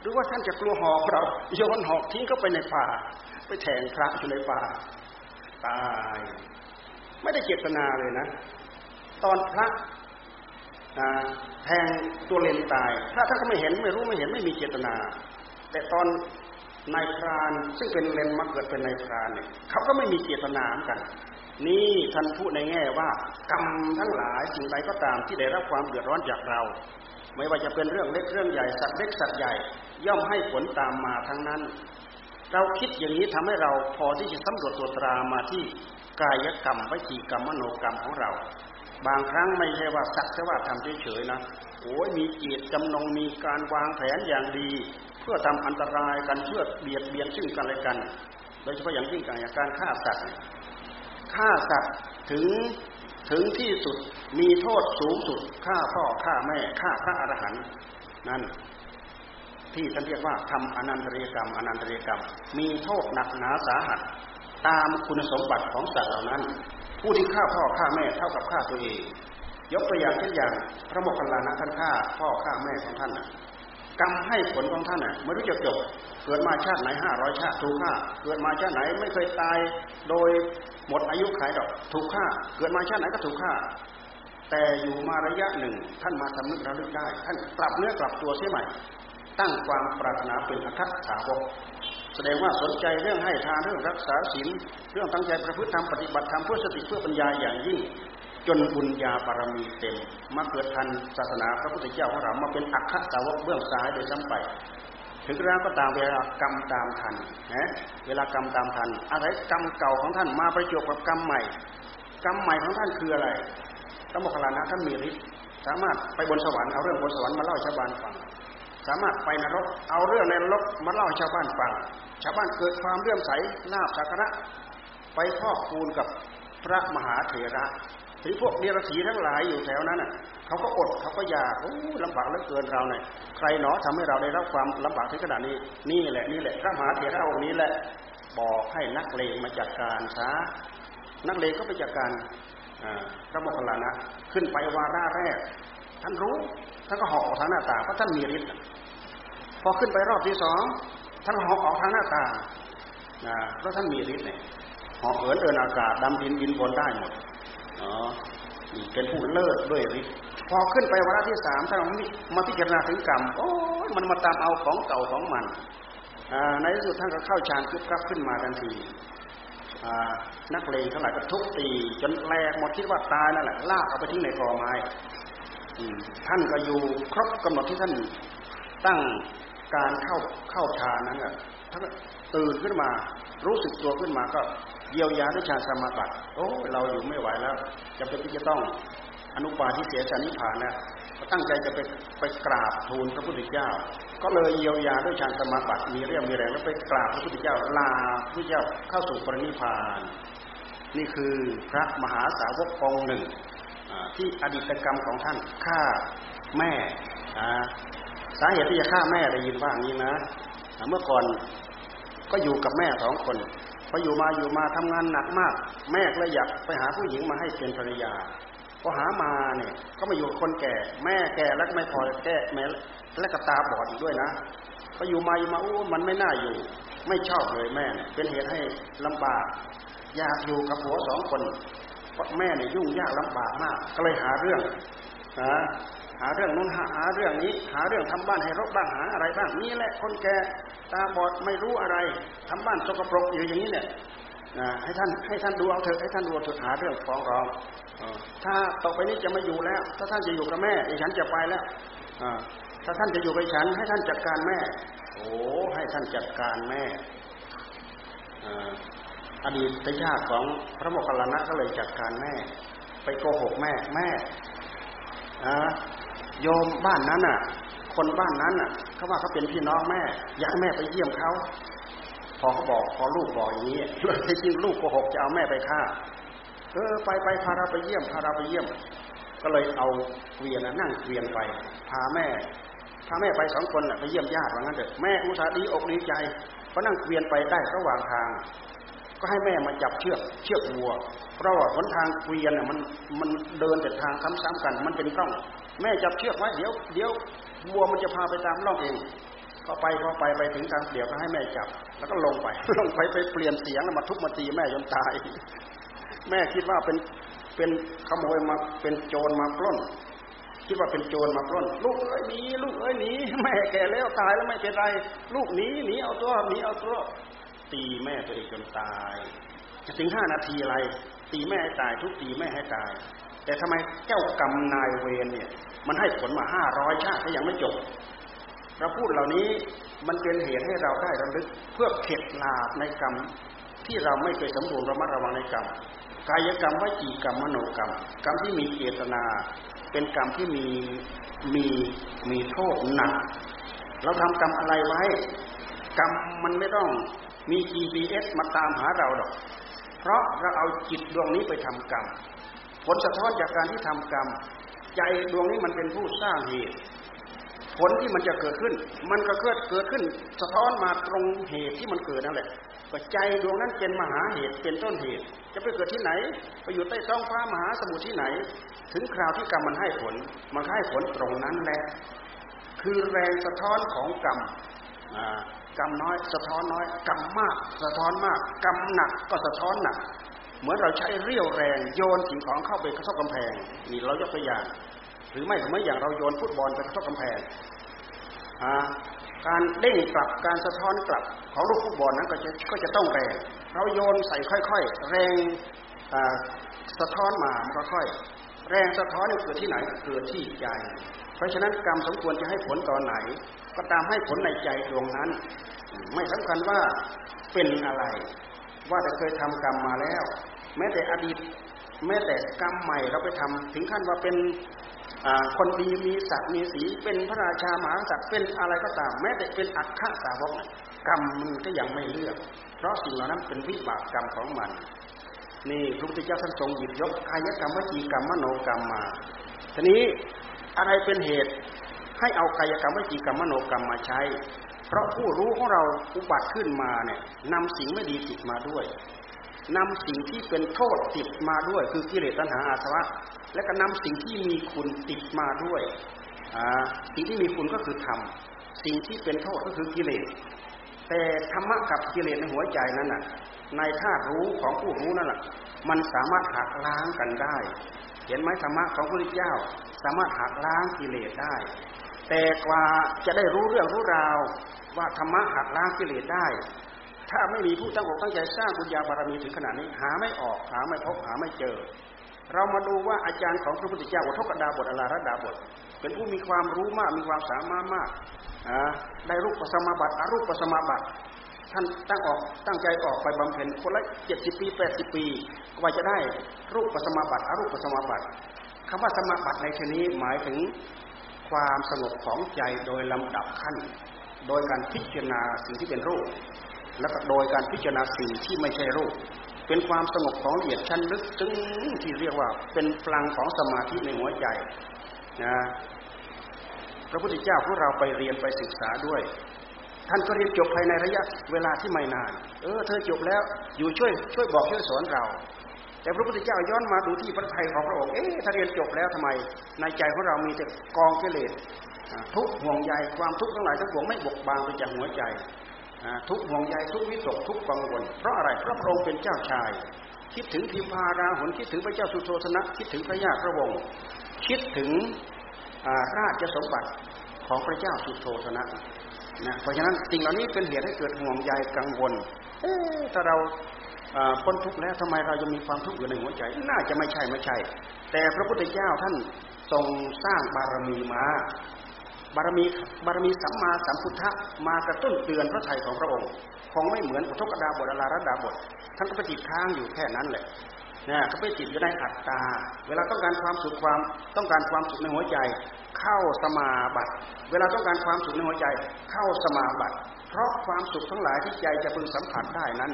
หรือว่าท่านจะกลัวหอกเราโยนหอกทิ้งเข้าไปในป่า ไปแทงพระอยู่ในป่า ตาย ไม่ได้เจตนาเลยนะ ตอนพระแทงตัวเลนตายพระท่านก็ไม่เห็นไม่รู้ไม่เห็นไม่มีเจตนา แต่ตอนนายพรานซึ่งเป็นเลนมาเกิดเป็นนายพรานเนี่ยเขาก็ไม่มีเจตนาเหมือนกัน นี่ท่านพูดในแง่ว่ากรรมทั้งหลายสิ่งใดก็ตามที่ได้รับความเดือดร้อนจากเรา ไม่ว่าจะเป็นเรื่องเล็กเรื่องใหญ่สัตว์เล็กสัตว์ใหญ่ ย่อมให้ผลตามมาทั้งนั้น เราคิดอย่างนี้ทำให้เราพอที่จะสำรวจตัวตรามาที่กายกรรมวิจีกรรมมโนกรรมของเรา บางครั้งไม่ใช่ว่าสักแต่ว่าทำเฉยๆนะโอ้ยมีจิตจำนงมีการวางแผนอย่างดี เพื่อทำอันตรายกันเพื่อเบียดเบียนซึ่งกันและกัน โดยเฉพาะอย่างยิ่งการฆ่าสัตว์ฆฆ่าสัตว์ถึงถึงที่สุดมีโทษสูงสุดฆ่าพ่อฆ่าแม่ฆ่าพระอรหันต์นั่น ที่ท่านเรียกว่าทำอนันตริยกรรม อนันตริยกรรม มีโทษหนักหนาสาหัส ตามคุณสมบัติของสัตว์เหล่านั้น ผู้ที่ฆ่าพ่อฆ่าแม่เท่ากับฆ่าตัวเอง ยกตัวอย่างเช่นอย่างพระโมคคัลลานะท่านฆ่าพ่อฆ่าแม่ของท่านกรรมให้ผลของท่านน่ะไม่รู้จะจบเกิดมาชาติไหนห้าร้อยชาติถูกฆ่า เกิดมาชาติไหนไม่เคยตายโดยหมดอายุขัยดอกถูกฆ่า เกิดมาชาติไหนก็ถูกฆ่า แต่อยู่มาระยะหนึ่งท่านมาสำนึกระลึกได้ ท่านกลับเนื้อกลับตัวเสียใหม่ ตั้งความปรารถนาเป็นอัคคสาวกแสดงว่าสนใจเรื่องให้ทานเรื่องรักษาศีลเรื่องตั้งใจประพฤติธรรมปฏิบัติธรรมเพื่อสติเพื่อปัญญาอย่างยิ่ง จนบุญญาบารมีเต็ม มาเกิดทันศาสนาพระพุทธเจ้าของเรามาเป็นอัคคสาวกเบื้องซ้ายโดยซ้ำไป ถึงแล้วก็ตามเวลากรรมตามทันนะเวลากรรมตามทันอาศัยกรรมเก่าของท่านมาประจบกับกรรมใหม่ กรรมใหม่ของท่านคืออะไรพระโมคคัลลานะท่านมีฤทธิ์สามารถไปบนสวรรค์เอาเรื่องบนสวรรค์มาเล่าชาวบ้านฟัง สามารถไปนรก เอาเรื่องในนรกมาเล่าชาวบ้านฟัง ชาวบ้านเกิดความเลื่อมใสลาบสักการะไปพอกคูณกับพระมหาเถระถึงพวกเดรัจฉีทั้งหลายอยู่แถวนั้นน่ะเขาก็อดเขาก็อยากโอ้ลำบากเหลือเกินเราเนี่ยใครหนอทำให้เราได้รับความลำบากถึงขนาดนี้ นี่แหละนี่แหละพระมหาเถระองค์นี้แหละบอกให้นักเลงมาจัดการซะนักเลงก็ไปจัดการพระโมคคัลลานะขึ้นไปวาระแรก ท่านรู้ท่านก็หอกออกทางหน้าตาเพราะท่านมีฤทธิ์ พอขึ้นไปรอบที่สองท่านหอกออกทางหน้าตาเพราะท่านมีฤทธิ์เนี่ยหอกเอินเดินอากาศดำดินบินบนได้หมดอ๋อเป็นผู้เลิศด้วยฤทธิ์พอขึ้นไปวาระที่สามท่านมาพิจารณาถึงกรรมโอ้ยมันมาตามเอาของเก่าของมันในที่สุดท่านก็เข้าฌานคึบกับขึ้นมาทันทีนักเลงทั้งหลายก็ทุบตีจนแหลกหมดคิดว่าตายนั่นแหละลากเอาไปทิ้งในกอไม้ท่านก็อยู่ครบกำหนดที่ท่านตั้ง การเข้าเข้าฌานนั้นอะท่านตื่นขึ้นมา รู้สึกตัวขึ้นมาก็เยียวยาด้วยฌานสมาบัติโอ้เราอยู่ไม่ไหวแล้วจะเป็นที่จะต้องอนุปาทิเสียสานิพานนะก็ตั้งใจจะไปไปกราบทูลพระพุทธเจ้า ก็เลยเยียวยาด้วยฌานสมาบัติมีเรี่ยวมีแรงแล้วไปกราบพระพุทธเจ้าลาพระพุทธเจ้าเข้าสู่ปรินิพาน นี่คือพระมหาสาวกองหนึ่งที่อดีตกรรมของท่านฆ่าแม่ สาเหตุที่จะฆ่าแม่ได้ยินว่างี้นะ เมื่อก่อนก็อยู่กับแม่สองคนพออยู่มาอยู่มาทำงานหนักมาก แม่ก็เลยอยากไปหาผู้หญิงมาให้เป็นภรรยาพอหามาเนี่ย ก็มาอยู่คนแก่ แม่แก่แล้วไม่พอแก่แม่และกระตาบอดอีกด้วยนะพออยู่มาอยู่มาอู้มันไม่น่าอยู่ ไม่ชอบเลยแม่ เป็นเหตุให้ลำบาก อยากอยู่กับผัวสองคนเพราะแม่เนี่ยยุ่งยากลำบากมาก ก็เลยหาเรื่องนะ หาเรื่องนู้นหาเรื่องนี้ หาเรื่องทำบ้านให้รกบ้างหาอะไรบ้างนี่แหละคนแก่ตาบอดไม่รู้อะไรทำบ้านสกปรกอยู่อย่างนี้เนี่ยให้ท่านให้ท่านดูเอาเถอะให้ท่านดูเถอะหาเรื่องฟ้องร้องถ้าต่อไปนี้จะไม่อยู่แล้ว ถ้าท่านจะอยู่กับแม่ดิฉันจะไปแล้วถ้าท่านจะอยู่กับฉัน ให้ท่านจัดการแม่ โอ้ให้ท่านจัดการแม่อดีตญาติของพระโมคคัลลานะก็เลยจัดการแม่ ไปโกหกแม่แม่ โยมบ้านนั้นน่ะ คนบ้านนั้นน่ะเขาว่าเขาเป็นพี่น้องแม่อยากแม่ไปเยี่ยมเขาพอเขาบอกพอลูกบอกอย่างนี้จริงลูกโกหกจะเอาแม่ไปฆ่าเออไปไปพาเราไปเยี่ยมพาเราไปเยี่ยม ก็เลยเอาเกวียนนั่งเกวียนไป พาแม่พาแม่ไปสองคนไปเยี่ยมญาติว่างั้นเถอะแม่อุตส่าห์ดีอกดีใจพอนั่งเกวียนไปได้ระหว่างทาง ก็ให้แม่มาจับเชือกเชือกวัว เพราะว่าหนทางเกวียนเนี่ยมันมันเดินแต่ทางซ้ำๆกัน มันเป็นร่อง แม่จับเชือกไว้เดี๋ยวเดี๋ยววัวมันจะพาไปตามร่องเองก็ไปก็ไปไปถึงทางเดี่ยวก็ให้แม่จับ แล้วก็ลงไปลงไปไปเปลี่ยนเสียงแล้วมาทุบมาตีแม่จนตาย แม่คิดว่าเป็นเป็นขโมยมาเป็นโจรมาปล้น คิดว่าเป็นโจรมาปล้น ลูกเอ้ยหนีลูกเอ้ยหนีแม่แก่แล้วตายแล้วไม่เป็นไร ลูกหนีหนีเอาตัวหนีเอาตัว ตีแม่ตัวเองจนตาย จะถึงห้านาทีอะไร ตีแม่ให้ตายทุกตีแม่ให้ตาย แต่ทำไมเจ้ากรรมนายเวรเนี่ย มันให้ผลมาห้าร้อยชาติก็ยังไม่จบเราพูดเหล่านี้มันเป็นเหตุให้เราได้ระลึกเพื่อเข็ดลาบในกรรมที่เราไม่เคยสำรวมระมัดระวังในกรรมกายกรรมวจีกรรมมโนกรรม กรรมที่มีเจตนา เป็นกรรมที่มีมีมีโทษหนัก เราทำกรรมอะไรไว้ กรรมมันไม่ต้อง มี GPS มาตามหาเราหรอก เพราะเราเอาจิตดวงนี้ไปทำกรรม ผลสะท้อนจากการที่ทำกรรม ใจดวงนี้มันเป็นผู้สร้างเหตุ ผลที่มันจะเกิดขึ้น มันก็เกิดเกิดขึ้น สะท้อนมาตรงเหตุที่มันเกิดนั่นแหละก็ใจดวงนั้นเป็นมหาเหตุเป็นต้นเหตุ จะไปเกิดที่ไหนไปอยู่ใต้ท้องฟ้ามหาสมุทรที่ไหน ถึงคราวที่กรรมมันให้ผล มันให้ผลตรงนั้นแหละ คือแรงสะท้อนของกรรม กรรมน้อย สะท้อนน้อย กรรมมาก สะท้อนมาก กรรมหนักก็สะท้อนหนัก เหมือนเราใช้เรี่ยวแรงโยนสิ่งของเข้าไปกระทบกำแพงนี่เรายกตัวอย่าง หรือไม่ก็ไม่อย่างเราโยนฟุตบอลไปกระทบกำแพงการเด้งกลับการสะท้อนกลับของลูกฟุตบอลนั้นก็จะก็จะต้องแรง เราโยนใส่ค่อยๆ แรงสะท้อนมามันก็ค่อย แรงสะท้อนเกิดที่ไหนเกิดที่ใจ เพราะฉะนั้นกรรมสมควรจะให้ผลตอนไหน ก็ตามให้ผลในใจดวงนั้น ไม่สำคัญว่าเป็นอะไร ว่าแต่เคยทำกรรมมาแล้ว แม้แต่อดีตแม้แต่กรรมใหม่เราไปทำถึงขั้นว่าเป็นคนดีมีศักดิ์มีสีเป็นพระราชามหาศักดิ์เป็นอะไรก็ตาม แม้แต่เป็นอัคคสาวกกรรมมันก็ยังไม่เลือก เพราะสิ่งเหล่านั้นเป็นวิบากกรรมของมัน นี่พระพุทธเจ้าท่านทรงหยิบยกกายกรรมวจีกรรมมโนกรรมมาทีนี้อะไรเป็นเหตุ ให้เอากายกรรมวจีกรรมมโนกรรมมาใช้ เพราะผู้รู้ของเราอุบัติขึ้นมาเนี่ยนำสิ่งไม่ดีติดมาด้วยนำสิ่งที่เป็นโทษติดมาด้วย คือกิเลสตัณหาอาสวะ และก็นำสิ่งที่มีคุณติดมาด้วยสิ่งที่มีคุณก็คือธรรมสิ่งที่เป็นโทษก็คือกิเลสแต่ธรรมะกับกิเลสในหัวใจนั้นน่ะ ในธาตุรู้ของผู้รู้นั่นแหละมันสามารถหักล้างกันได้ เห็นไหมธรรมะของพระพุทธเจ้า สามารถหักล้างกิเลสได้ แต่กว่าจะได้รู้เรื่องรู้ราวว่าธรรมะหักล้างกิเลสได้ ถ้าไม่มีผู้ตั้งอกตั้งใจสร้างบุญญาบารมีถึงขนาดนี้หาไม่ออกหาไม่พบหาไม่เจอ เรามาดูว่าอาจารย์ของพระพุทธเจ้าอุทกดาบทอลาระดาบท เป็นผู้มีความรู้มากมีความสามารถมากได้รูปปัสมาบัติอรูปปัสมาบัติท่านตั้งออกตั้งใจออกไปบำเพ็ญคนละเจ็ดสิบปีแปดสิบปีกว่าจะได้รูปปัสมาบัติอรูปปัสมาบัติคำว่าสมาบัติในที่นี้หมายถึง ความสงบของใจโดยลำดับขั้น โดยการพิจารณาสิ่งที่เป็นรูป และก็โดยการพิจารณาสิ่งที่ไม่ใช่รูป เป็นความสงบของละเอียดชั้นลึกซึ้งที่เรียกว่าเป็นพลังของสมาธิในหัวใจนะพระพุทธเจ้าพวกเราไปเรียนไปศึกษาด้วย ท่านก็เรียนจบภายในระยะเวลาที่ไม่นาน เออ เธอจบแล้วอยู่ช่วยช่วยบอกช่วยสอนเรา แต่พระพุทธเจ้าย้อนมาดูที่พระทัยของพระองค์เอ๊ะถ้าเรียนจบแล้วทำไม ในใจของเรามีแต่กองกิเลสทุกห่วงใยความทุกข์ทั้งหลายทั้งปวงไม่บกบางไปจากหัวใจทุกห่วงใยทุกวิตกทุกกังวลเพราะอะไรเพราะพระองค์เป็นเจ้าชาย คิดถึงพิมพาราหุนคิดถึงพระเจ้าสุโธธนะคิดถึงพระญาติพระวงศ์คิดถึงราชสมบัติของพระเจ้าสุโธธนะนะเพราะฉะนั้นสิ่งเหล่านี้เป็นเหตุให้เกิดห่วงใยกังวล เอ๊ถ้าเรา พ้นทุกข์แล้วทำไมเราจะมีความทุกข์อยู่ในหัวใจ น่าจะไม่ใช่ไม่ใช่ แต่พระพุทธเจ้าท่านทรงสร้างบารมีมา บารมีบารมีสัมมาสัมพุทธะมากระตุ้นเตือนพระทัยของพระองค์คงไม่เหมือนอุทกดาบทอลาระดาบทท่านก็ไปจิตค้างอยู่แค่นั้นแหละเนี่ยเขาไปจิตอยู่ในอัตตา เวลาต้องการความสุขความต้องการความสุขในหัวใจ เข้าสมาบัติ เวลาต้องการความสุขในหัวใจ เข้าสมาบัติ เพราะความสุขทั้งหลายที่ใจจะพึงสัมผัสได้นั้น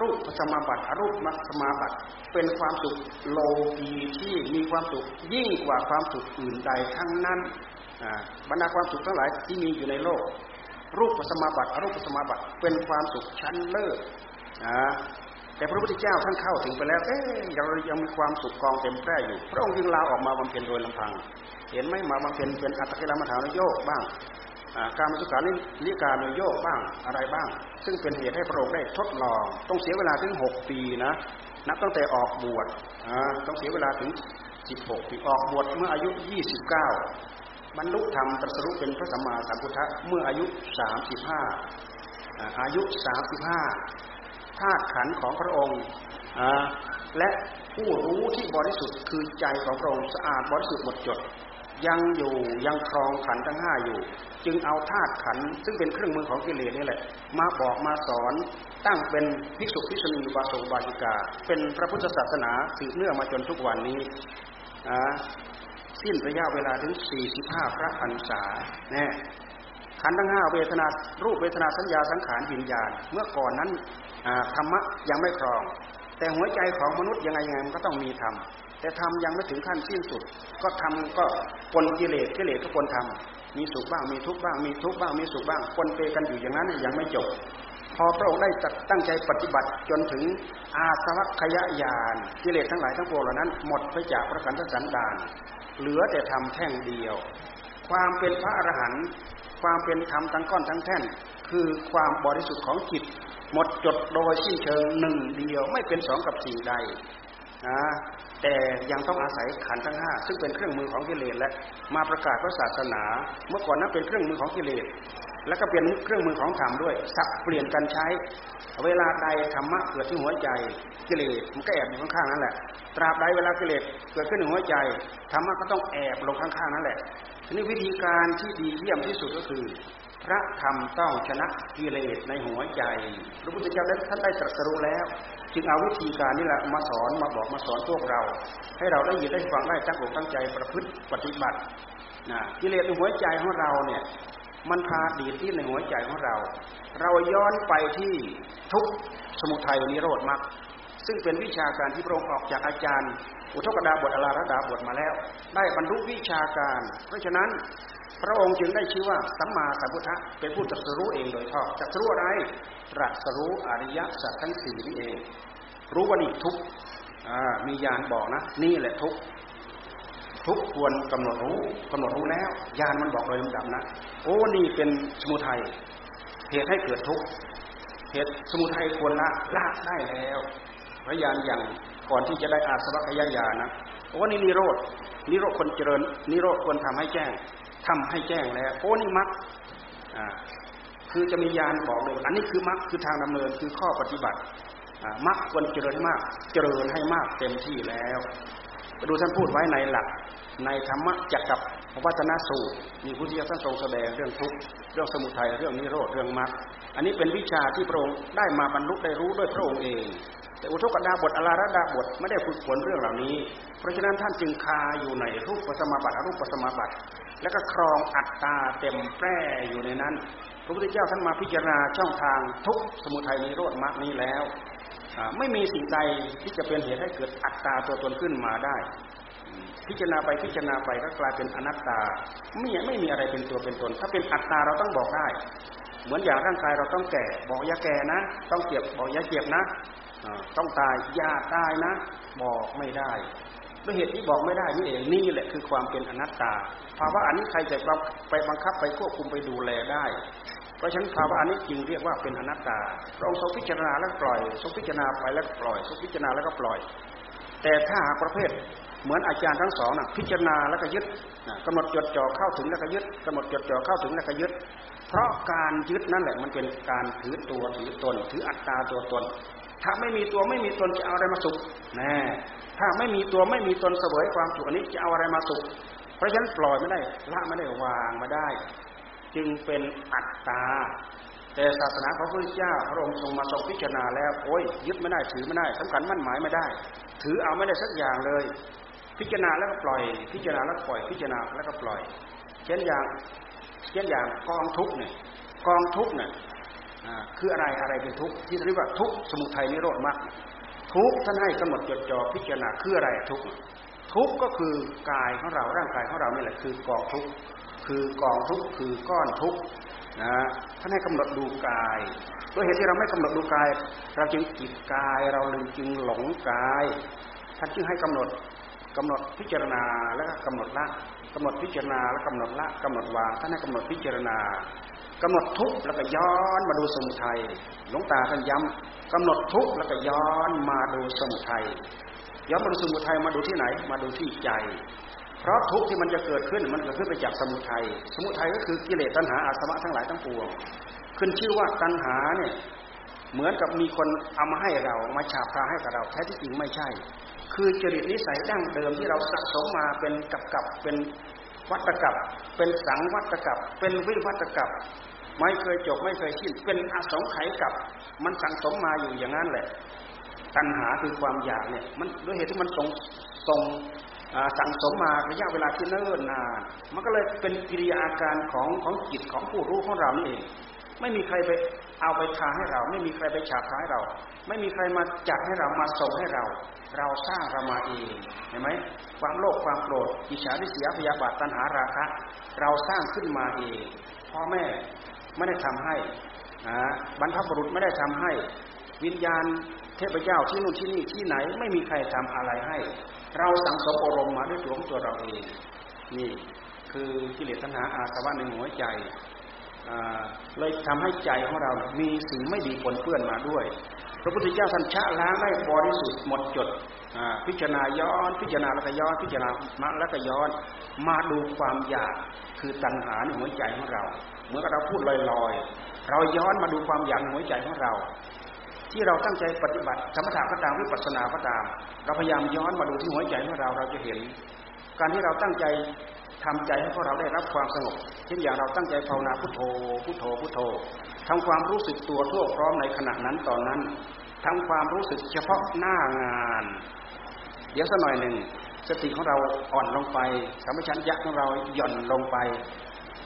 รูปสมาบัติอรูปมัสมาบัติ เป็นความสุขโลกีที่มีความสุขยิ่งกว่าความสุขอื่นใดทั้งนั้นบรรดาความสุขทั้งหลายที่มีอยู่ในโลก รูปสมาบัติอรูปสมาบัติ เป็นความสุขชั้นเลิศแต่พระพุทธเจ้าท่านเข้าถึงไปแล้วเอ๊ยเรายังมีความสุขกองเต็มแพร่อยู่ พระองค์จึงลาออกมาบำเพ็ญโดยลำพัง เห็นไหมมาบำเพ็ญเป็นอัตตกิลมถานโยกบ้าง การมสุขาลิการโยกบ้างอะไรบ้าง ซึ่งเป็นเหตุให้พระองค์ได้ทดลอง ต้องเสียเวลาถึงหกปีนะนับตั้งแต่ออกบวชต้องเสียเวลาถึงสิบหกปีออกบวชเมื่ออายุยี่สิบเก้าบรรลุธรรมตรัสรู้เป็นพระสัมมาสัมพุทธะเมื่ออายุสามสิบห้าอายุสามสิบห้าธาตุขันของพระองค์และผู้รู้ที่บริสุทธิ์คือใจของพระองค์สะอาดบริสุทธิ์หมดจด ยังอยู่ยังครองขันทั้งห้าอยู่ จึงเอาธาตุขันซึ่งเป็นเครื่องมือของกิเลสนี่แหละ มาบอกมาสอนตั้งเป็นภิกษุภิกษุณีบาสบาจิกา เป็นพระพุทธศาสนาสืบเนื่องมาจนทุกวันนี้สิ้นระยะเวลาถึง 45 พระพรรษาแน่ขันทั้งห้าเวทนารูปเวทนาสัญญาสังขารวิญญาณ เมื่อก่อนนั้นธรรมะยังไม่ครอง แต่หัวใจของมนุษย์ยังไงยังไงมันก็ต้องมีธรรม แต่ทำยังไม่ถึงขั้นสิ้นสุด ก็ทำก็ปนกิเลสกิเลสก็ปนทำมีสุขบ้างมีทุกข์บ้างมีทุกข์บ้างมีสุขบ้างปนเปกันอยู่อย่างนั้นยังไม่จบ พอพระองค์ได้ตั้งใจปฏิบัติจนถึงอาสวัคยญาณกิเลสทั้งหลายทั้งปวงเหล่านั้น หมดไปจากพระกันทสันดานเหลือแต่ทำแท่งเดียว ความเป็นพระอรหันต์ความเป็นธรรมทั้งก้อนทั้งแท่น คือความบริสุทธิ์ของจิต หมดจดโดยสิ้นเชิงหนึ่งเดียวไม่เป็นสองกับสิ่งใดนะ แต่ยังต้องอาศัยขันทั้งห้าซึ่งเป็นเครื่องมือของกิเลสและมาประกาศพระศาสนา เมื่อก่อนนั้นเป็นเครื่องมือของกิเลสแล้วก็เป็นเครื่องมือของธรรมด้วย สับเปลี่ยนกันใช้ เวลาใดธรรมะเกิดที่หัวใจกิเลสมันก็แอบอยู่ข้างๆนั่นแหละ ตราบใดเวลากิเลสเกิดขึ้นในหัวใจธรรมะก็ต้องแอบลงข้างๆนั่นแหละทีนี้วิธีการที่ดีเยี่ยมที่สุดก็คือ พระธรรมต้องชนะกิเลสในหัวใจพระพุทธเจ้าท่านได้ตรัสรู้แล้ว จึงเอาวิธีการนี่แหละมาสอนมาบอกมาสอนพวกเรา ให้เราได้ยินได้ฟังได้ตั้งอกตั้งใจประพฤติปฏิบัตินะกิเลสในหัวใจของเราเนี่ยมันพาดีดที่ในหัวใจของเรา เราย้อนไปที่ทุกสมุทัยนิโรธมรรคซึ่งเป็นวิชาการที่พระองค์ออกจากอาจารย์ อุทกดาบทอลาระดาบทมาแล้ว ได้บรรลุวิชาการ เพราะฉะนั้น พระองค์จึงได้ชื่อว่าสัมมาสัมพุทธะเป็นผู้ตรัสรู้เองโดยชอบตรัสรู้อะไรตรัสรู้อริยสัจทั้งสี่นี่เอง รู้ว่านี่ทุกมียานบอกนะ นี่แหละทุกทุกควรกำหนดรู้กำหนดรู้แล้ว ยานมันบอกโดยลำดับนะ โอ้นี่เป็นสมุทัยเหตุให้เกิดทุกเหตุสมุทัยควรละละได้แล้วพระยานอย่างก่อนที่จะได้อาสวัคยายานะโอ้นี่นิโรดนิโรธคนเจริญนิโรธควรทำให้แจ้ง ทำให้แจ้งแล้วโอ้นี่มักคือจะมียานบอกเลยอันนี้คือมรรคคือทางดำเนินคือข้อปฏิบัติมรรคควรเจริญให้มาก เจริญให้มากเต็มที่แล้วดูท่านพูดไว้ในหลัก ในธรรมะจักกับวัฒนสูตร มีพุทธิยถาท่านทรงแสดงเรื่องทุกข์เรื่องสมุทัยเรื่องนิโรธเรื่องมรรคอันนี้เป็นวิชาที่พระองค์ได้มาบรรลุได้รู้ด้วยพระองค์เอง แต่อุทกดาบทอลาระดาบทไม่ได้ฝึกฝนเรื่องเหล่านี้ เพราะฉะนั้นท่านจึงคาอยู่ในรูปปัสมาบัติอรูปปัสมาบัติ และก็ครองอัตตาเต็มแปร่อยู่ในนั้น พระพุทธเจ้าท่านมาพิจารณาช่องทางทุกสมุทัยนิโรธมรรคนี้แล้ว ไม่มีสิ่งใดที่จะเป็นเหตุให้เกิดอัตตาตัวตนขึ้นมาได้ พิจารณาไปพิจารณาไปก็กลายเป็นอนัตตา ไม่ไม่มีอะไรเป็นตัวเป็นตน ถ้าเป็นอัตตาเราต้องบอกได้ เหมือนอย่างร่างกายเราต้องแก่ บอกอย่าแก่นะ ต้องเจ็บบอกอย่าเจ็บนะ ต้องตายอย่าตายนะ บอกไม่ได้ ด้วยเหตุที่บอกไม่ได้นี่เองนี่แหละคือความเป็นอนัตตา ภาวะอันนี้ใครจะไปบังคับไปควบคุมไปดูแลได้ เพราะฉะนั้นภาวะอันนี้จึงเรียกว่าเป็นอนัตตาเราทรงพิจารณาแล้วปล่อยทรงพิจารณาไปแล้วปล่อยทรงพิจารณาแล้วก็ปล่อย แต่ถ้าหาประเภทเหมือนอาจารย์ทั้งสองนะพิจารณาแล้วก็ยึดกำหนดจดจ่อเข้าถึงแล้วก็ยึดกำหนดจดจ่อเข้าถึงแล้วก็ยึด เพราะการยึดนั่นแหละมันเป็นการถือตัวถือตน ถืออัตตาตัวตน ถ้าไม่มีตัวไม่มีตนจะเอาอะไรมาสุขแน่ ถ้าไม่มีตัวไม่มีตนเสวยความสุขอันนี้จะเอาอะไรมาสุข เพราะฉะนั้นปล่อยไม่ได้ละไม่ได้วางมาได้ จึงเป็นอัตตา แต่ศาสนาของพระพุทธเจ้าพระองค์ทรงมาทรงพิจารณาแล้วโอ้ยยึดไม่ได้ถือไม่ได้สำคัญมั่นหมายไม่ได้ ถือเอาไม่ได้สักอย่างเลย พิจารณาแล้วก็ปล่อย พิจารณาแล้วปล่อยพิจารณาแล้วก็ปล่อย เช่นอย่างเช่นอย่างกองทุกเนี่ยกองทุกเนี่ยคืออะไรอะไรเป็นทุกที่เรียกว่าทุกสมุทัยนิโรธมรรค ทุกท่านให้กำหนดจดจ่อพิจารณาคืออะไรทุกทุกก็คือกายของเราร่างกายของเรานี่แหละคือกองทุกคือกองทุกคือก้อนทุกนะท่านให้กำหนดดูกายด้วยเหตุที่เราไม่กำหนดดูกาย เราจึงจิตกายเราเลยจึงหลงกายท่านจึงให้กำหนดกำหนดพิจารณาแล้วก็กำหนดละกำหนดพิจารณาแล้วกำหนดละกำหนดวางท่านให้กำหนดพิจารณากำหนดทุกแล้วก็ย้อนมาดูสมุทัยหลวงตาท่านย้ำ กำหนดทุกแล้วก็ย้อนมาดูสมุทัยย้อนมาดูสมุทัยมาดูที่ไหน มาดูที่ใจ เพราะทุกที่มันจะเกิดขึ้นมันเกิดขึ้นไปจากสมุทัยสมุทัยก็คือกิเลสตัณหาอาสวะทั้งหลายทั้งปวงขึ้นชื่อว่าตัณหาเนี่ยเหมือนกับมีคนเอามาให้เรามาฉาบทาให้กับเราแท้ที่จริงไม่ใช่ คือจริตนิสัยดั้งเดิมที่เราสะสมมาเป็นกับกับเป็นวัตกับเป็นสังวัตกับเป็นวิวัตกับ ไม่เคยจบไม่เคยสิ้นเป็นอสงไขยกับ มันสังสมมาอยู่อย่างนั้นแหละ ตัณหาคือความอยากเนี่ย มันด้วยเหตุที่มันทรงทรงสั่งสมมาระยะเวลาที่เนิ่นนาน มันก็เลยเป็นกิริยาอาการของของจิตของผู้รู้ของเรานี่เอง ไม่มีใครไปเอาไปทาให้เรา ไม่มีใครไปฉาบทาให้เรา ไม่มีใครมาจัดให้เรามาส่งให้เรา เราสร้างเรามาเองเห็นไหมความโลภความโกรธอิจฉาริษยพยาบาทตัณหาราคะ เราสร้างขึ้นมาเองพ่อแม่ ไม่ได้ทำให้นะบรรพบุรุษไม่ได้ทำให้ วิญญาณเทพเจ้าที่นู่นที่นี่ที่ไหน ไม่มีใครทำอะไรให้ เราสังสมอารมณ์มาด้วยตัวของตัวเราเองนี่คือกิเลสตัณหาอาสวะในหัวใจเลยทำให้ใจของเรา มีสิ่งไม่ดีปนเปื้อนมาด้วย พระพุทธเจ้าท่านชะล้างได้บริสุทธิ์หมดจด พิจารณาย้อน พิจารณาล้วก็ย้อน พิจารณามาแล้วก็ย้อน มาดูความอยากคือตัณหาในหัวใจของเรา เมื่อเราพูดลอยๆ เราย้อนมาดูความอยากในหัวใจของเรา ที่เราตั้งใจปฏิบัติสมถะก็ตามวิปัสสนาก็ตาม เราพยายามย้อนมาดูที่หัวใจของเราเราจะเห็น การที่เราตั้งใจทำใจให้พวกเราได้รับความสงบเช่นอย่างเราตั้งใจภาวนาพุทโธพุทโธพุทโธทำความรู้สึกตัวทั่วพร้อมในขณะนั้นตอนนั้นทำความรู้สึกเฉพาะหน้างาน เดี๋ยวสักหน่อยหนึ่งสติของเราอ่อนลงไปสัมปชัญญะของเราหย่อนลงไป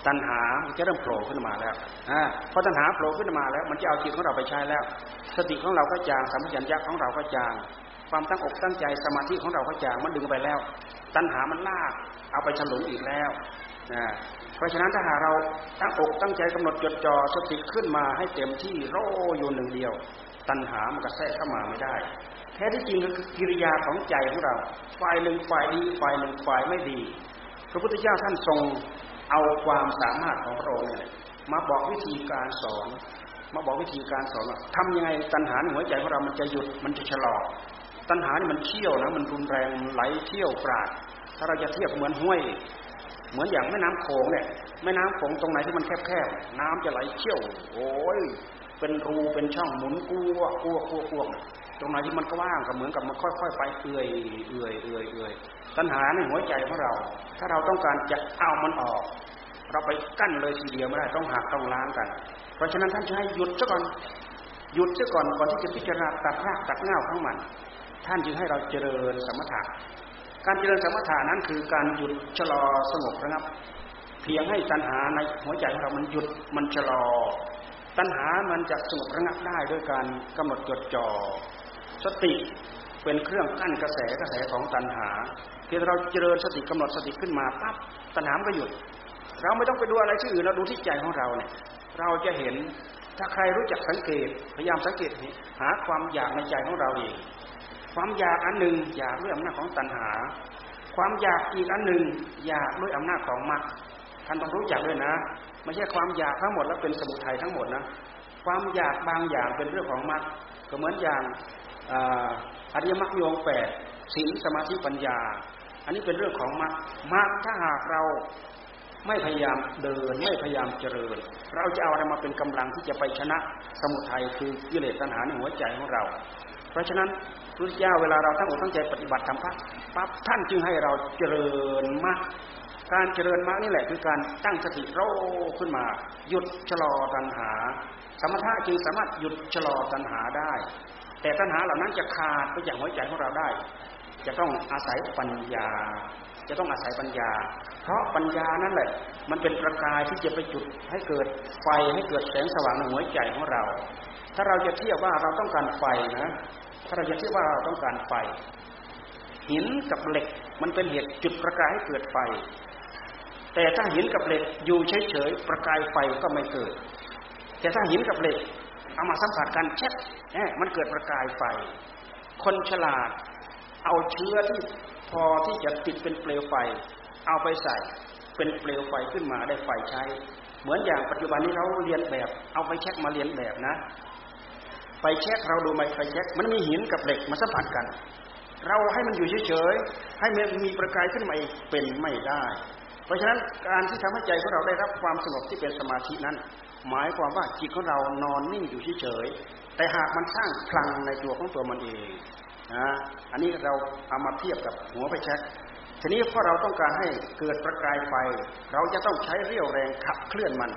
ตัณหาจะเริ่มโผล่ขึ้นมาแล้วอ่าพอตัณหาโผล่ขึ้นมาแล้ว มันจะเอาจิตของเราไปใช้แล้ว สติของเราก็จางสัมปชัญญะของเราก็จาง ความตั้งอกตั้งใจสมาธิของเราก็จางมันดึงไปแล้ว ตัณหามันลากเอาไปฉลุอีกแล้วนะเพราะฉะนั้นถ้าหาเราตั้งอกตั้งใจกำหนดจดจ่อสติขึ้นมาให้เต็มที่โรอยู่หนึ่งเดียว ตัณหามันก็แทรกเข้ามาไม่ได้ แท้ที่จริงก็คือกิริยาของใจของเรา ฝ่ายหนึ่งฝ่ายดีฝ่ายหนึ่งฝ่ายไม่ดี พระพุทธเจ้าท่านทรง เอาความสามารถของพระองค์เนี่ยมาบอกวิธีการสอน มาบอกวิธีการสอนว่าทำยังไงตัณหาในหัวใจของเรา มันจะหยุด มันจะชะลอ ตัณหานี่มันเชี่ยวนะ มันรุนแรงไหลเชี่ยวปราด ถ้าเราจะเทียบเหมือนห้วย เหมือนอย่างแม่น้ำโขงเนี่ย แม่น้ำโขงตรงไหนที่มันแคบๆ น้ำจะไหลเชี่ยว โอ้ย เป็นรู เป็นช่องหมุนกู้วกู้วกู้วกู้ว ตรงไหนที่มันก็ว่างก็เหมือนกับมันค่อย ๆ ไปเอื่อยเอื่อยเอื่อยเอื่อยปัญหาในหัวใจของเรา ถ้าเราต้องการจะเอามันออก เราไปกั้นเลยทีเดียวไม่ได้ต้องหักต้องล้างกัน เพราะฉะนั้นท่านจะให้หยุดซะก่อนหยุดซะก่อนก่อนที่จะพิจารณาตัดรากตัดเงาของมัน ท่านจึงให้เราเจริญสมถะการเจริญสมถะนั้นคือการหยุดชะลอสงบระงับ เพียงให้ตัณหาในหัวใจของเรามันหยุดมันชะลอ ตัณหามันจะสงบระงับได้ด้วยการกำหนดจดจ่อ สติเป็นเครื่องกั้นกระแสกระแสของตัณหาเพียงเราเจริญสติกำหนดสติขึ้นมาปั๊บตัณหาก็หยุด เราไม่ต้องไปดูอะไรที่อื่นเราดูที่ใจของเราเนี่ยเราจะเห็นถ้าใครรู้จักสังเกตพยายามสังเกตหาความอยากในใจของเราเองความอยากอันหนึ่งอยากด้วยอำนาจของตัณหา ความอยากอีกอันหนึ่งอยากด้วยอำนาจของมรรคท่านต้องรู้จักด้วยนะ ไม่ใช่ความอยากทั้งหมดแล้วเป็นสมุทัยทั้งหมดนะ ความอยากบางอย่างเป็นเรื่องของมรรคก็เหมือนอย่าง อริยมรรคโยงแปดศีลสมาธิปัญญา อันนี้เป็นเรื่องของมรรคมรรคถ้าหากเราไม่พยายามเดินไม่พยายามเจริญ เราจะเอาอะไรมาเป็นกำลังที่จะไปชนะสมุทัยคือกิเลสตัณหาในหัวใจของเรา เพราะฉะนั้นพระเจ้าเวลาเราตั้งอกตั้งใจปฏิบัติธรรมปั๊บท่านจึงให้เราเจริญมากการเจริญมากนี่แหละคือการตั้งสติโรขึ้นมา หยุดชะลอตัณหา สมถะจึงสามารถหยุดชะลอตัณหาได้ แต่ตัณหาเหล่านั้นจะขาดไปจากหัวใจของเราได้ จะต้องอาศัยปัญญา จะต้องอาศัยปัญญา เพราะปัญญานั่นแหละ มันเป็นประกายที่จะไปจุดให้เกิดไฟให้เกิดแสงสว่างในหัวใจของเรา ถ้าเราจะเทียบว่าเราต้องการไฟนะ ถ้าเราจะคิดว่าเราต้องการไฟ หินกับเหล็กมันเป็นเหตุจุดประกายให้เกิดไฟ แต่ถ้าหินกับเหล็กอยู่เฉยๆประกายไฟก็ไม่เกิด แต่ถ้าหินกับเหล็ก เอามาสัมผัสกันเช็ดมันเกิดประกายไฟ คนฉลาด เอาเชื้อที่พอที่จะติดเป็นเปลวไฟ เอาไปใส่เป็นเปลวไฟขึ้นมาได้ไฟใช้ เหมือนอย่างปัจจุบันนี้เราเรียนแบบ เอาไปเช็คมาเรียนแบบนะไฟแช็คเราดูไหมไฟแช็คมันมีหินกับเหล็กมาสัมผัสกัน เราให้มันอยู่เฉยๆให้มันมีประกายขึ้นมาเป็นไม่ได้ เพราะฉะนั้นการที่ทำให้ใจของเราได้รับความสงบที่เป็นสมาธินั้น หมายความว่าจิตของเรานอนนิ่งอยู่เฉยๆแต่หากมันสร้างพลังในตัวของตัวมันเองนะอันนี้เราเอามาเทียบกับหัวไฟแช็คทีนี้พอเราต้องการให้เกิดประกายไฟ เราจะต้องใช้เรี่ยวแรงขับเคลื่อนมัน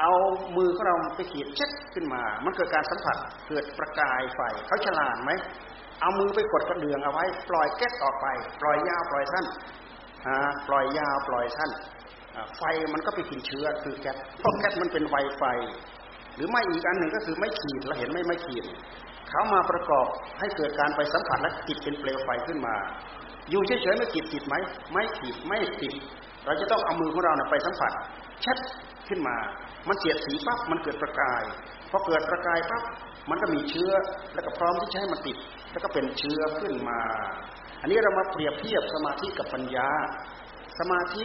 เอามือของเราไปขีดเช็ดขึ้นมา มันเกิดการสัมผัสเกิดประกายไฟเขาฉลาดไหมเอามือไปกดกระเดื่องเอาไว้ ปล่อยแก๊สออกไป ปล่อยยาวปล่อยสั้นปล่อยยาวปล่อยสั้น ไฟมันก็ไปกินเชื้อคือแก๊สเพราะแก๊สมันเป็นไวไฟ หรือไม่อีกอันหนึ่งก็คือไม่ขีดเราเห็นไม่ไม่ขีดเขามาประกอบให้เกิดการไปสัมผัสและจิตเป็นเปลวไฟขึ้นมา อยู่เฉยๆไม่ขีดติดไหมไม่ขีดไม่ติด เราจะต้องเอามือของเราไปสัมผัสชัดขึ้นมา มันเสียดสีปั๊บมันเกิดประกายพอเกิดประกายปั๊บมันก็มีเชื้อแล้วก็พร้อมที่จะให้มันติด แล้วก็เป็นเชื้อขึ้นมา อันนี้เรามาเปรียบเทียบสมาธิกับปัญญา สมาธิ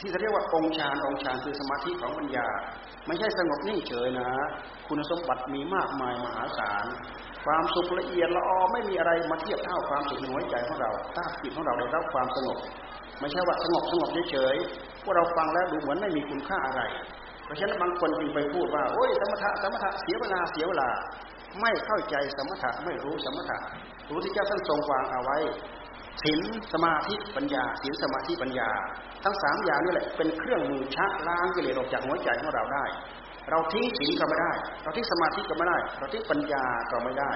ที่เรียกว่าองค์ฌานองค์ฌานคือสมาธิของปัญญา ไม่ใช่สงบนิ่งเฉยนะ คุณสมบัติมีมากมายมหาศาล ความสุขละเอียดละออไม่มีอะไรมาเทียบเท่าความสุขในหัวใจของเราถ้าจิตของเราได้รับความสงบ ไม่ใช่ว่าสงบสงบเฉยๆพวกเราฟังแล้วดูเหมือนไม่มีคุณค่าอะไร เพราะฉะนั้นบางคนจึงไปพูดว่าโอ้ยสมถะสมถะเสียเวลาเสียเวลา ไม่เข้าใจสมถะไม่รู้สมถะรู้ที่เจ้าท่านทรงวางเอาไว้ ศีลสมาธิปัญญาศีลสมาธิปัญญา ทั้งสามอย่างนี่แหละเป็นเครื่องมือชักล้างกิเลสออกจากหัวใจของเราได้ เราทิ้งศีลก็ไม่ได้ เราทิ้งสมาธิก็ไม่ได้ เราทิ้งปัญญาก็ไม่ได้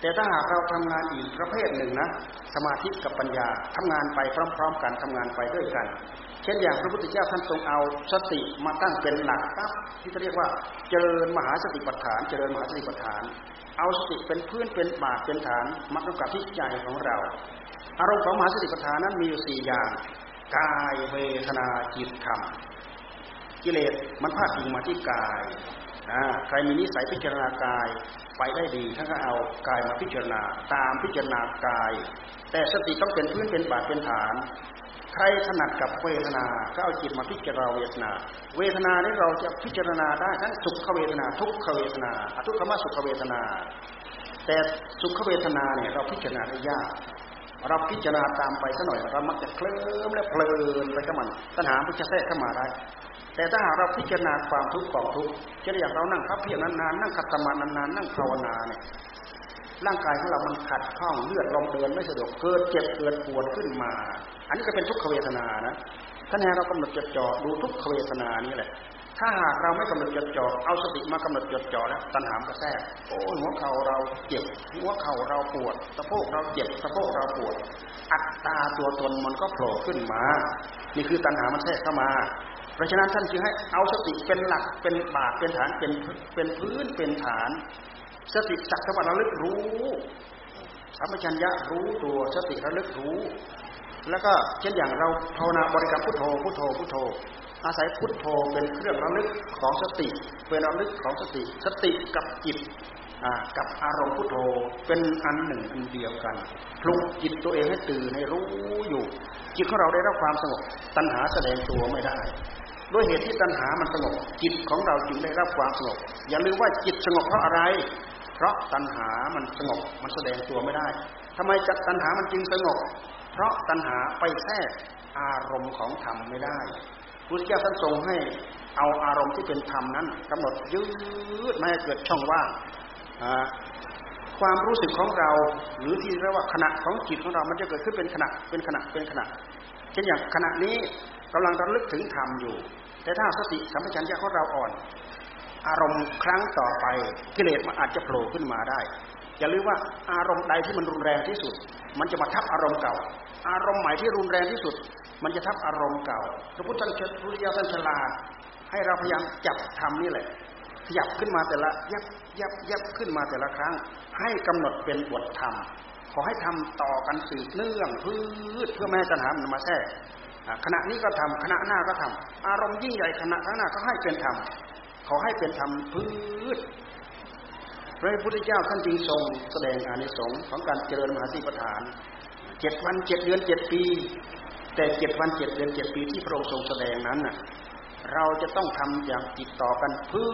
แต่ถ้าหากเราทำงานอีกประเภทหนึ่งนะสมาธิกับปัญญาทำงานไปพร้อม ๆ กันทำงานไปด้วยกัน เช่นอย่างพระพุทธเจ้าท่านทรงเอาสติมาตั้งเป็นหลักปั๊บที่เรียกว่าเจริญมหาสติปัฏฐาน เจริญมหาสติปัฏฐาน เอาสติเป็นพื้นเป็นบาทเป็นฐานมากำกับที่ใจของเรา อารมณ์ของมหาสติปัฏฐานนั้นมีอยู่สี่อย่าง กายเวทนาจิตธรรม กิเลสมันพาดพิงมาที่กายใครมีนิสัยพิจารณากายไปได้ดีท่านก็เอากายมาพิจารณาตามพิจารณากาย แต่สติต้องเป็นพื้นเป็นบาทเป็นฐาน ใครถนัดกับเวทนาก็เอาจิตมาพิจารณาเวทนา เวทนาที่เราจะพิจารณาได้ทั้งสุขเวทนา ทุกขเวทนาอทุกขมสุขเวทนา แต่สุขเวทนาเนี่ยเราพิจารณาได้ยาก เราพิจารณาตามไปสัหน่อยเรามักจะเคลิ้มและเพลินไปกับมันตัณหามันจะแทรกเข้ามาได้แต่ถ้าหากเราพิจารณาความทุกข์ของทุกข์เช่นอย่างเรานั่งพับเพียรนานๆนั่งขัดสมาธินานๆนั่งภาวนาเนี่ยร่างกายของเรามันขัดข้องเลือดลมเดินไม่สะดวกเกิดเจ็บเกิดปวดขึ้นมา อันนี้ก็เป็นทุกขเวทนานะท่านแห่เรากำหนดจดจ่อดูทุกขเวทนานี่แหละ ถ้าหากเราไม่กำหนดจดจ่อเอาสติมากำหนดจดจ่อแล้วตัณหามก็แทรกโอ้หัวเข่าเราเจ็บหัวเข่าเราปวดสะโพกเราเจ็บสะโพกเราปวด อัตตาตัวตนมันก็โผล่ขึ้นมา นี่คือตัณหามันแทรกเข้ามา เพราะฉะนั้นท่านจึงให้เอาสติเป็นหลักเป็นบาทเป็นฐานเป็นเป็นพื้นเป็นฐาน สติสักว่าระลึกรู้สัมปชัญญะรู้ตัวสติระลึกรู้ แล้วก็เช่นอย่างเราภาวนาบริกรรมพุทโธพุทโธพุทโธ อาศัยพุทโธเป็นเครื่องระลึกของสติ เป็นระลึกของสติ สติกับจิตกับอารมณ์พุทโธเป็นอันหนึ่งอันเดียวกันปลุกจิตตัวเองให้ตื่นให้รู้อยู่ จิตของเราได้รับความสงบตัณหาแสดงตัวไม่ได้ด้วยเหตุที่ตัณหามันสงบจิตของเราจึงได้รับความสงบอย่าลืมว่าจิตสงบเพราะอะไร เพราะตัณหามันสงบมันแสดงตัวไม่ได้ทำไมจัตัณหามันจึงสงบเพราะตัณหาไปแทรกอารมณ์ของธรรมไม่ได้ พุทธเจ้าท่านทรงให้เอาอารมณ์ที่เป็นธรรมนั้นกำหนดยืดไม่ให้เกิดช่องว่างความรู้สึกของเรา หรือที่เรียกว่าขณะของจิตของเรามันจะเกิดขึ้นเป็นขณะเป็นขณะเป็นขณะเช่นอย่างขณะนี้กำลังระลึกถึงธรรมอยู่ แต่ถ้าสติสัมปชัญญะของเราอ่อน อารมณ์ครั้งต่อไปกิเลสมันอาจจะโผล่ขึ้นมาได้ อย่าลืมว่าอารมณ์ใดที่มันรุนแรงที่สุด มันจะมาทับอารมณ์เก่า อารมณ์ใหม่ที่รุนแรงที่สุด มันจะทับอารมณ์เก่าพระพุทธเจ้าพุทธเจ้าท่านฉลาดให้เราพยายามจับทำนี่แหละขยับขึ้นมาแต่ละยับยับยับขึ้นมาแต่ละครั้ง ให้กำหนดเป็นบทธรรมขอให้ทำต่อกันสืบเนื่องพืชเพื่อแม่ตัณหามันมาแทรกขณะนี้ก็ทำขณะหน้าก็ทำอารมณ์ยิ่งใหญ่ขณะข้างหน้าก็ให้เป็นธรรมขอให้เป็นธรรมพืช พระพุทธเจ้าท่านจึงทรงแสดงอานิสงส์ของการเจริญมหาสีปฐานเจ็ดวันเจ็ดเดือนเจ็ดปี แต่เจ็ดวันเจ็ดเดือนเจ็ดปีที่พระองค์ทรงแสดงนั้นน่ะเราจะต้องทำอย่างติดต่อกันพื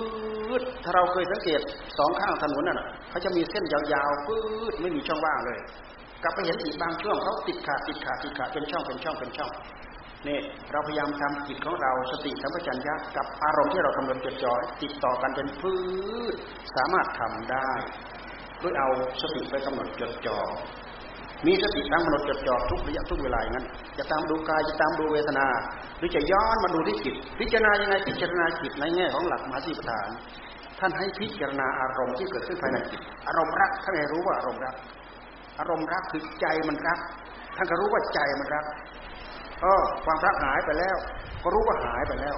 ชถ้าเราเคยสังเกตสองข้างถนนน่ะเขาจะมีเส้นยาวๆพืชไม่มีช่องว่างเลย กลับไปเห็นอีกบางช่วงเขาติดขาดติดขาดติดขาดเป็นช่องเป็นช่องเป็นช่อง เนี่ยเราพยายามทำจิตของเราสติสัมปชัญญะกับอารมณ์ที่เรากำลังจดจ่อติดต่อกันเป็นพืชสามารถทำได้ด้วยเอาสติไปกำหนดจดจ่อมีสติตั้งมโนจดจ่อทุกระยะทุกเวลาอย่างนั้นจะตามดูกายจะตามดูเวทนา หรือจะย้อนมาดูที่จิต พิจารณายังไงพิจารณาจิตในแง่ของหลักมหาสีปฐาน ท่านให้พิจารณาอารมณ์ที่เกิดขึ้นภายในจิต อารมณ์รักท่านให้รู้ว่าอารมณ์รัก อารมณ์รักคือใจมันรัก ท่านก็รู้ว่าใจมันรัก เออความรักหายไปแล้ว ก็รู้ว่าหายไปแล้ว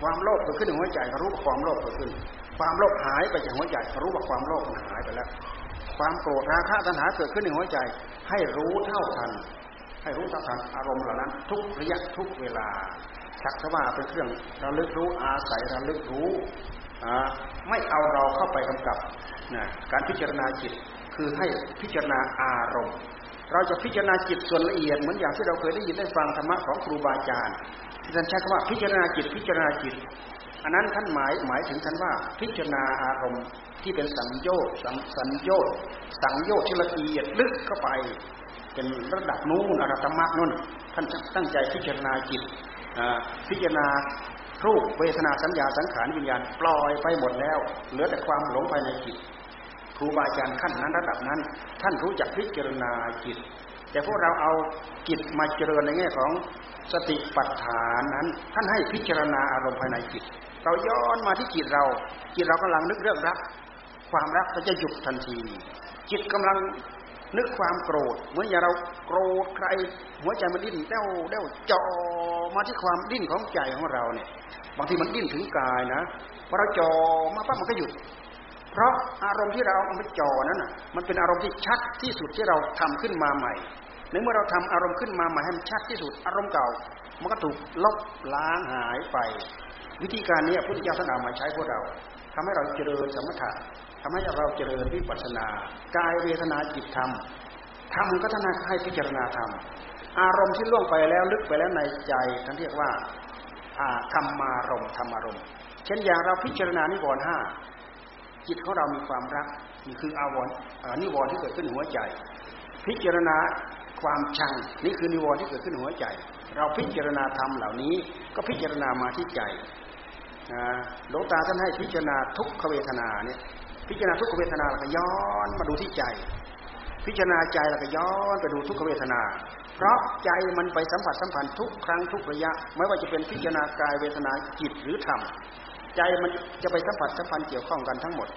ความโลภเกิดขึ้นในหัวใจก็รู้ว่าความโลภเกิดขึ้น ความโลภหายไปจากหัวใจรู้ว่าความโลภมันหายไปแล้ว ความโกรธราคะตัณหาเกิดขึ้นในหัวใจ ให้รู้เท่าทัน ให้รู้เท่าทันอารมณ์เหล่านั้น ทุกระยะทุกเวลาสักว่าเป็นเครื่องระลึกรู้อาศัยระลึกรู้ไม่เอาเราเข้าไปกำกับนะการพิจารณาจิตคือให้พิจารณาอารมณ์ เราจะพิจารณาจิตส่วนละเอียดเหมือนอย่างที่เราเคยได้ยินได้ฟังธรรมะของครูบาอาจารย์ที่ท่านใช้คำว่าพิจารณาจิตพิจารณาจิต อันนั้นท่านหมายหมายถึงท่านว่าพิจารณาอารมณ์ที่เป็นสัญโยชน์สัญโยชน์สังโยชน์ที่ละเอียดลึกเข้าไป เป็นระดับนู้นอรรถมรรคนู้นท่านตั้งใจพิจารณาจิตพิจารณารูปเวทนาสัญญาสังขารวิญญาณปล่อยไปหมดแล้ว เหลือแต่ความหลงภายในจิต รูบาอาจารย์ขั้นนั้นระดับนั้น ท่านรู้จักพิจารณาจิต แต่พวกเราเอาจิตมาเจริญในแง่ของสติปัฏฐานนั้น ท่านให้พิจารณาอารมณ์ภายในจิต เราย้อนมาที่จิตเรา จิตเรากำลังนึกเรื่องรัก ความรักก็จะหยุดทันที จิตกำลังนึกความโกรธเมืออย่างเราโกรธใคร หัวใจมันดิ้นเด้วเด้วจ่อมาที่ความดิ้นของใจของเราเนี่ยบางทีมันดิ้นถึงกายนะพอเราจ่อมาปั๊บมันก็หยุด เพราะอารมณ์ที่เราเอามาจ่อนั้นอะมันเป็นอารมณ์ที่ชัดที่สุดที่เราทำขึ้นมาใหม่ในเมื่อเราทำอารมณ์ขึ้นมาใหม่ให้มันชัดที่สุดอารมณ์เก่า มันก็ถูกลบล้างหายไป วิธีการนี้พุทธเจ้าท่านามาใช้พวกเราทำให้เราเจริญสมถะทำให้เราเจริญวิปัสสนากายเวทนาจิตธรรมธรรมก็ท่านให้พิจารณาธรรมอารมณ์ที่ล่วงไปแล้วลึกไปแล้วในใจท่านเรียกว่าธรรมารมธรรมารมเช่นอย่างเราพิจารณานิวรณ์ห้า จิตของเรามีความรักนี่คืออาวรนิวรณ์ที่เกิดขึ้นหัวใจ พิจารณาความชังนี่คือนิวรณ์ที่เกิดขึ้นหัวใจ เราพิจารณาธรรมเหล่านี้ก็พิจารณามาที่ใจหลวงตาท่านให้พิจารณาทุกขเวทนาเนี่ยพิจารณาทุกขเวทนาแล้วก็ย้อนมาดูที่ใจ พิจารณาใจแล้วก็ย้อนไปดูทุกขเวทนา เพราะใจมันไปสัมผัสสัมพันธ์ทุกครั้งทุกระยะ ไม่ว่าจะเป็นพิจารณากายเวทนาจิตหรือธรรม ใจมันจะไปสัมผัสสัมพันธ์เกี่ยวข้องกันทั้งหมด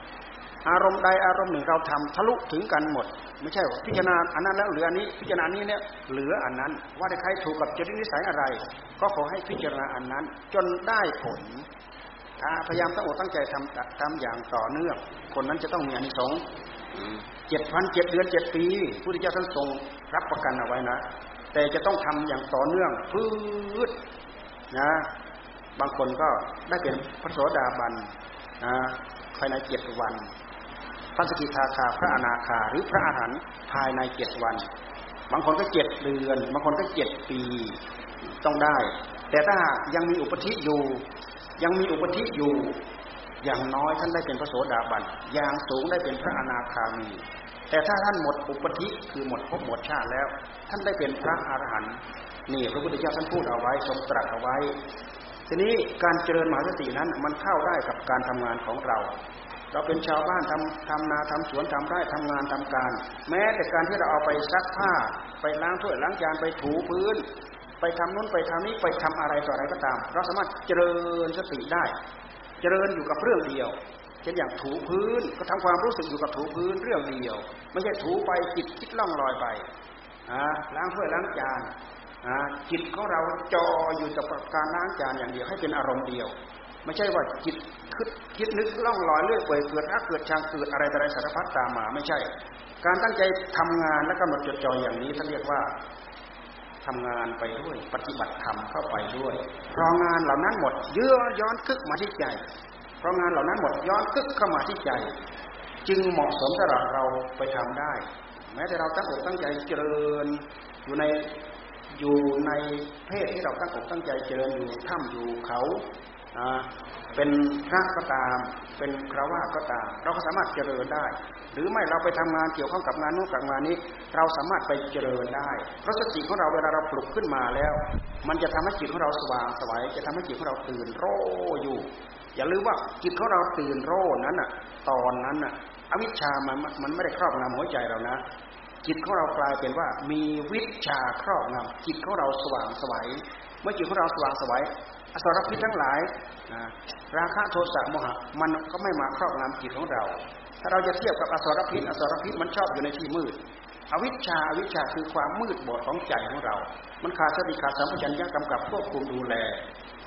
อารมณ์ใดอารมณ์หนึ่งเราทำทะลุถึงกันหมด ไม่ใช่พิจารณาอันนั้นแล้วเหลืออันนี้พิจารณานี้เนี่ยเหลืออันนั้น ว่าใครถูกกับจริตนิสัยอะไร ก็ขอให้พิจารณาอันนั้น จนได้ผลพยายามตั้งอกตั้งใจทำทำอย่างต่อเนื่อง คนนั้นจะต้องมีอานิสงส์เจ็ดพันเจ็ดเดือนเจ็ดปีพุทธเจ้าท่านทรงรับประกันเอาไว้นะ แต่จะต้องทำอย่างต่อเนื่องพืชนะ บางคนก็ได้เป็นพระโสดาบันนะภายในเจ็ดวันพระสกิทาคาพระอนาคาหรือพระอาหารภายในเจ็ดวัน บางคนก็เจ็ดเดือน บางคนก็เจ็ดปีต้องได้ แต่ถ้ายังมีอุปธิอยู่ ยังมีอุปธิอยู่ อย่างน้อยท่านได้เป็นพระโสดาบันอย่างสูงได้เป็นพระอนาคามี แต่ถ้าท่านหมดอุปธิคือหมดภพหมดชาติแล้ว ท่านได้เป็นพระอรหันต์นี่พระพุทธเจ้าท่านพูดเอาไว้ทรงตรัสเอาไว้ ทีนี้การเจริญมหาสตินั้นมันเข้าได้กับการทำงานของเรา เราเป็นชาวบ้านทำทำนาทำสวนทำไร่ทำงานทำการ แม้แต่การที่เราเอาไปซักผ้า ไปล้างถ้วยล้างจานไปถูพื้น ไปทำนู้นไปทำนี้ไปทำอะไรต่ออะไรก็ตาม เราสามารถเจริญสติได้ เจริญอยู่กับเรื่องเดียวเช่นอย่างถูพื้นก็ทำความรู้สึกอยู่กับถูพื้นเรื่องเดียว ไม่ใช่ถูไปจิตคิดล่องลอยไปล้างถ้วยล้างจาน จิตของเราจออยู่กับการล้างจานอย่างเดียวให้เป็นอารมณ์เดียว ไม่ใช่ว่าจิตคิดคิดนึกล่องลอยเรื่อยเปื่อยเกิดรักเกิดชังเกิดอะไรต่ออะไรสารพัดตามมาไม่ใช่ การตั้งใจทำงานและกำหนดจดจ่ออย่างนี้ท่านเรียกว่าทำงานไปด้วยปฏิบัติธรรมเข้าไปด้วยเพราะงานเหล่านั้นหมดเยื่อย้อนคึกมาที่ใจ เพราะงานเหล่านั้นหมดย้อนคึกเข้ามาที่ใจ จึงเหมาะสมสำหรับเราไปทำได้ แม้แต่เราตั้งอกตั้งใจเจริญอยู่ใน อยู่ในเพศที่เราตั้งอกตั้งใจเจริญอยู่ถ้ำอยู่เขาเป็นพระก็ตาม เป็นคราวาก็ตาม เราก็สามารถเจริญได้ หรือไม่เราไปทำงานเกี่ยวข้องกับงานนู้นกับงานนี้ เราสามารถไปเจริญได้เพราะสติของเราเวลาเราปลุกขึ้นมาแล้ว มันจะทำให้จิตของเราสว่างสวัยจะทำให้จิตของเราตื่นโรอยู่ อย่าลืมว่าจิตของเราตื่นโรนั้นอะ ตอนนั้นอะอวิชชามันมันไม่ได้ครอบงำหัวใจเรานะ จิตของเรากลายเป็นว่ามีวิชาครอบงำจิตของเราสว่างสวัยเมื่อจิตของเราสว่างสวัยอสรพิษทั้งหลายราคะโทสะโมหะมันก็ไม่มาครอบงำจิตของเรา ถ้าเราจะเทียบกับอสรพิษ อสรพิษมันชอบอยู่ในที่มืด อวิชชาอวิชชาคือความมืดบอดของใจของเรา มันขาดสติขาดสัมผััญญากำกับควบคุมดูแล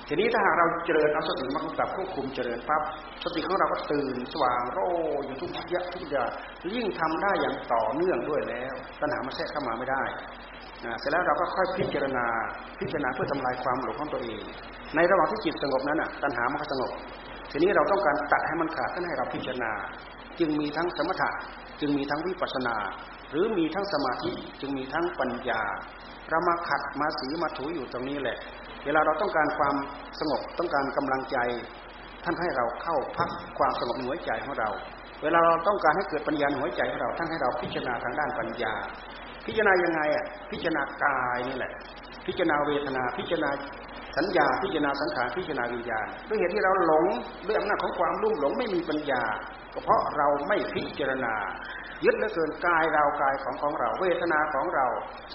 ทีนี้ถ้าหากเราเจริญเอาสติมากำกับควบคุมเจริญปั๊บสติของเราก็ตื่นสว่างโรอยู่ทุกยะทุกอย่างยิ่งทำได้อย่างต่อเนื่องด้วยแล้วตัณหามาแทรกเข้ามาไม่ได้เสร็จแล้วเราก็ค่อยพิจารณาพิจารณาเพื่อทำลายความหลงของตัวเอง ในระหว่างที่จิตสงบนั้นตัณหามันก็สงบ ทีนี้เราต้องการตัดให้มันขาดก็ให้เราพิจารณา จึงมีทั้งสมถะจึงมีทั้งวิปัสสนา หรือมีทั้งสมาธิจึงมีทั้งปัญญาเรามาขัดมาสีมาถูอยู่ตรงนี้แหละ เวลาเราต้องการความสงบต้องการกำลังใจ ท่านให้เราเข้าพักความสงบหัวใจของเรา เวลาเราต้องการให้เกิดปัญญาในหัวใจของเราท่านให้เราพิจารณาทางด้านปัญญา พิจารณายังไงอะพิจารณากายนี่แหละ พิจารณาเวทนาพิจารณาสัญญาพิจารณาสังขารพิจารณาวิญญาณด้วยเหตุที่เราหลงด้วยอำนาจของความรุ่มหลงไม่มีปัญญา เพราะเราไม่พิจารณา ยึดเหลือเกินกายเรากายของของเรา เวทนาของเรา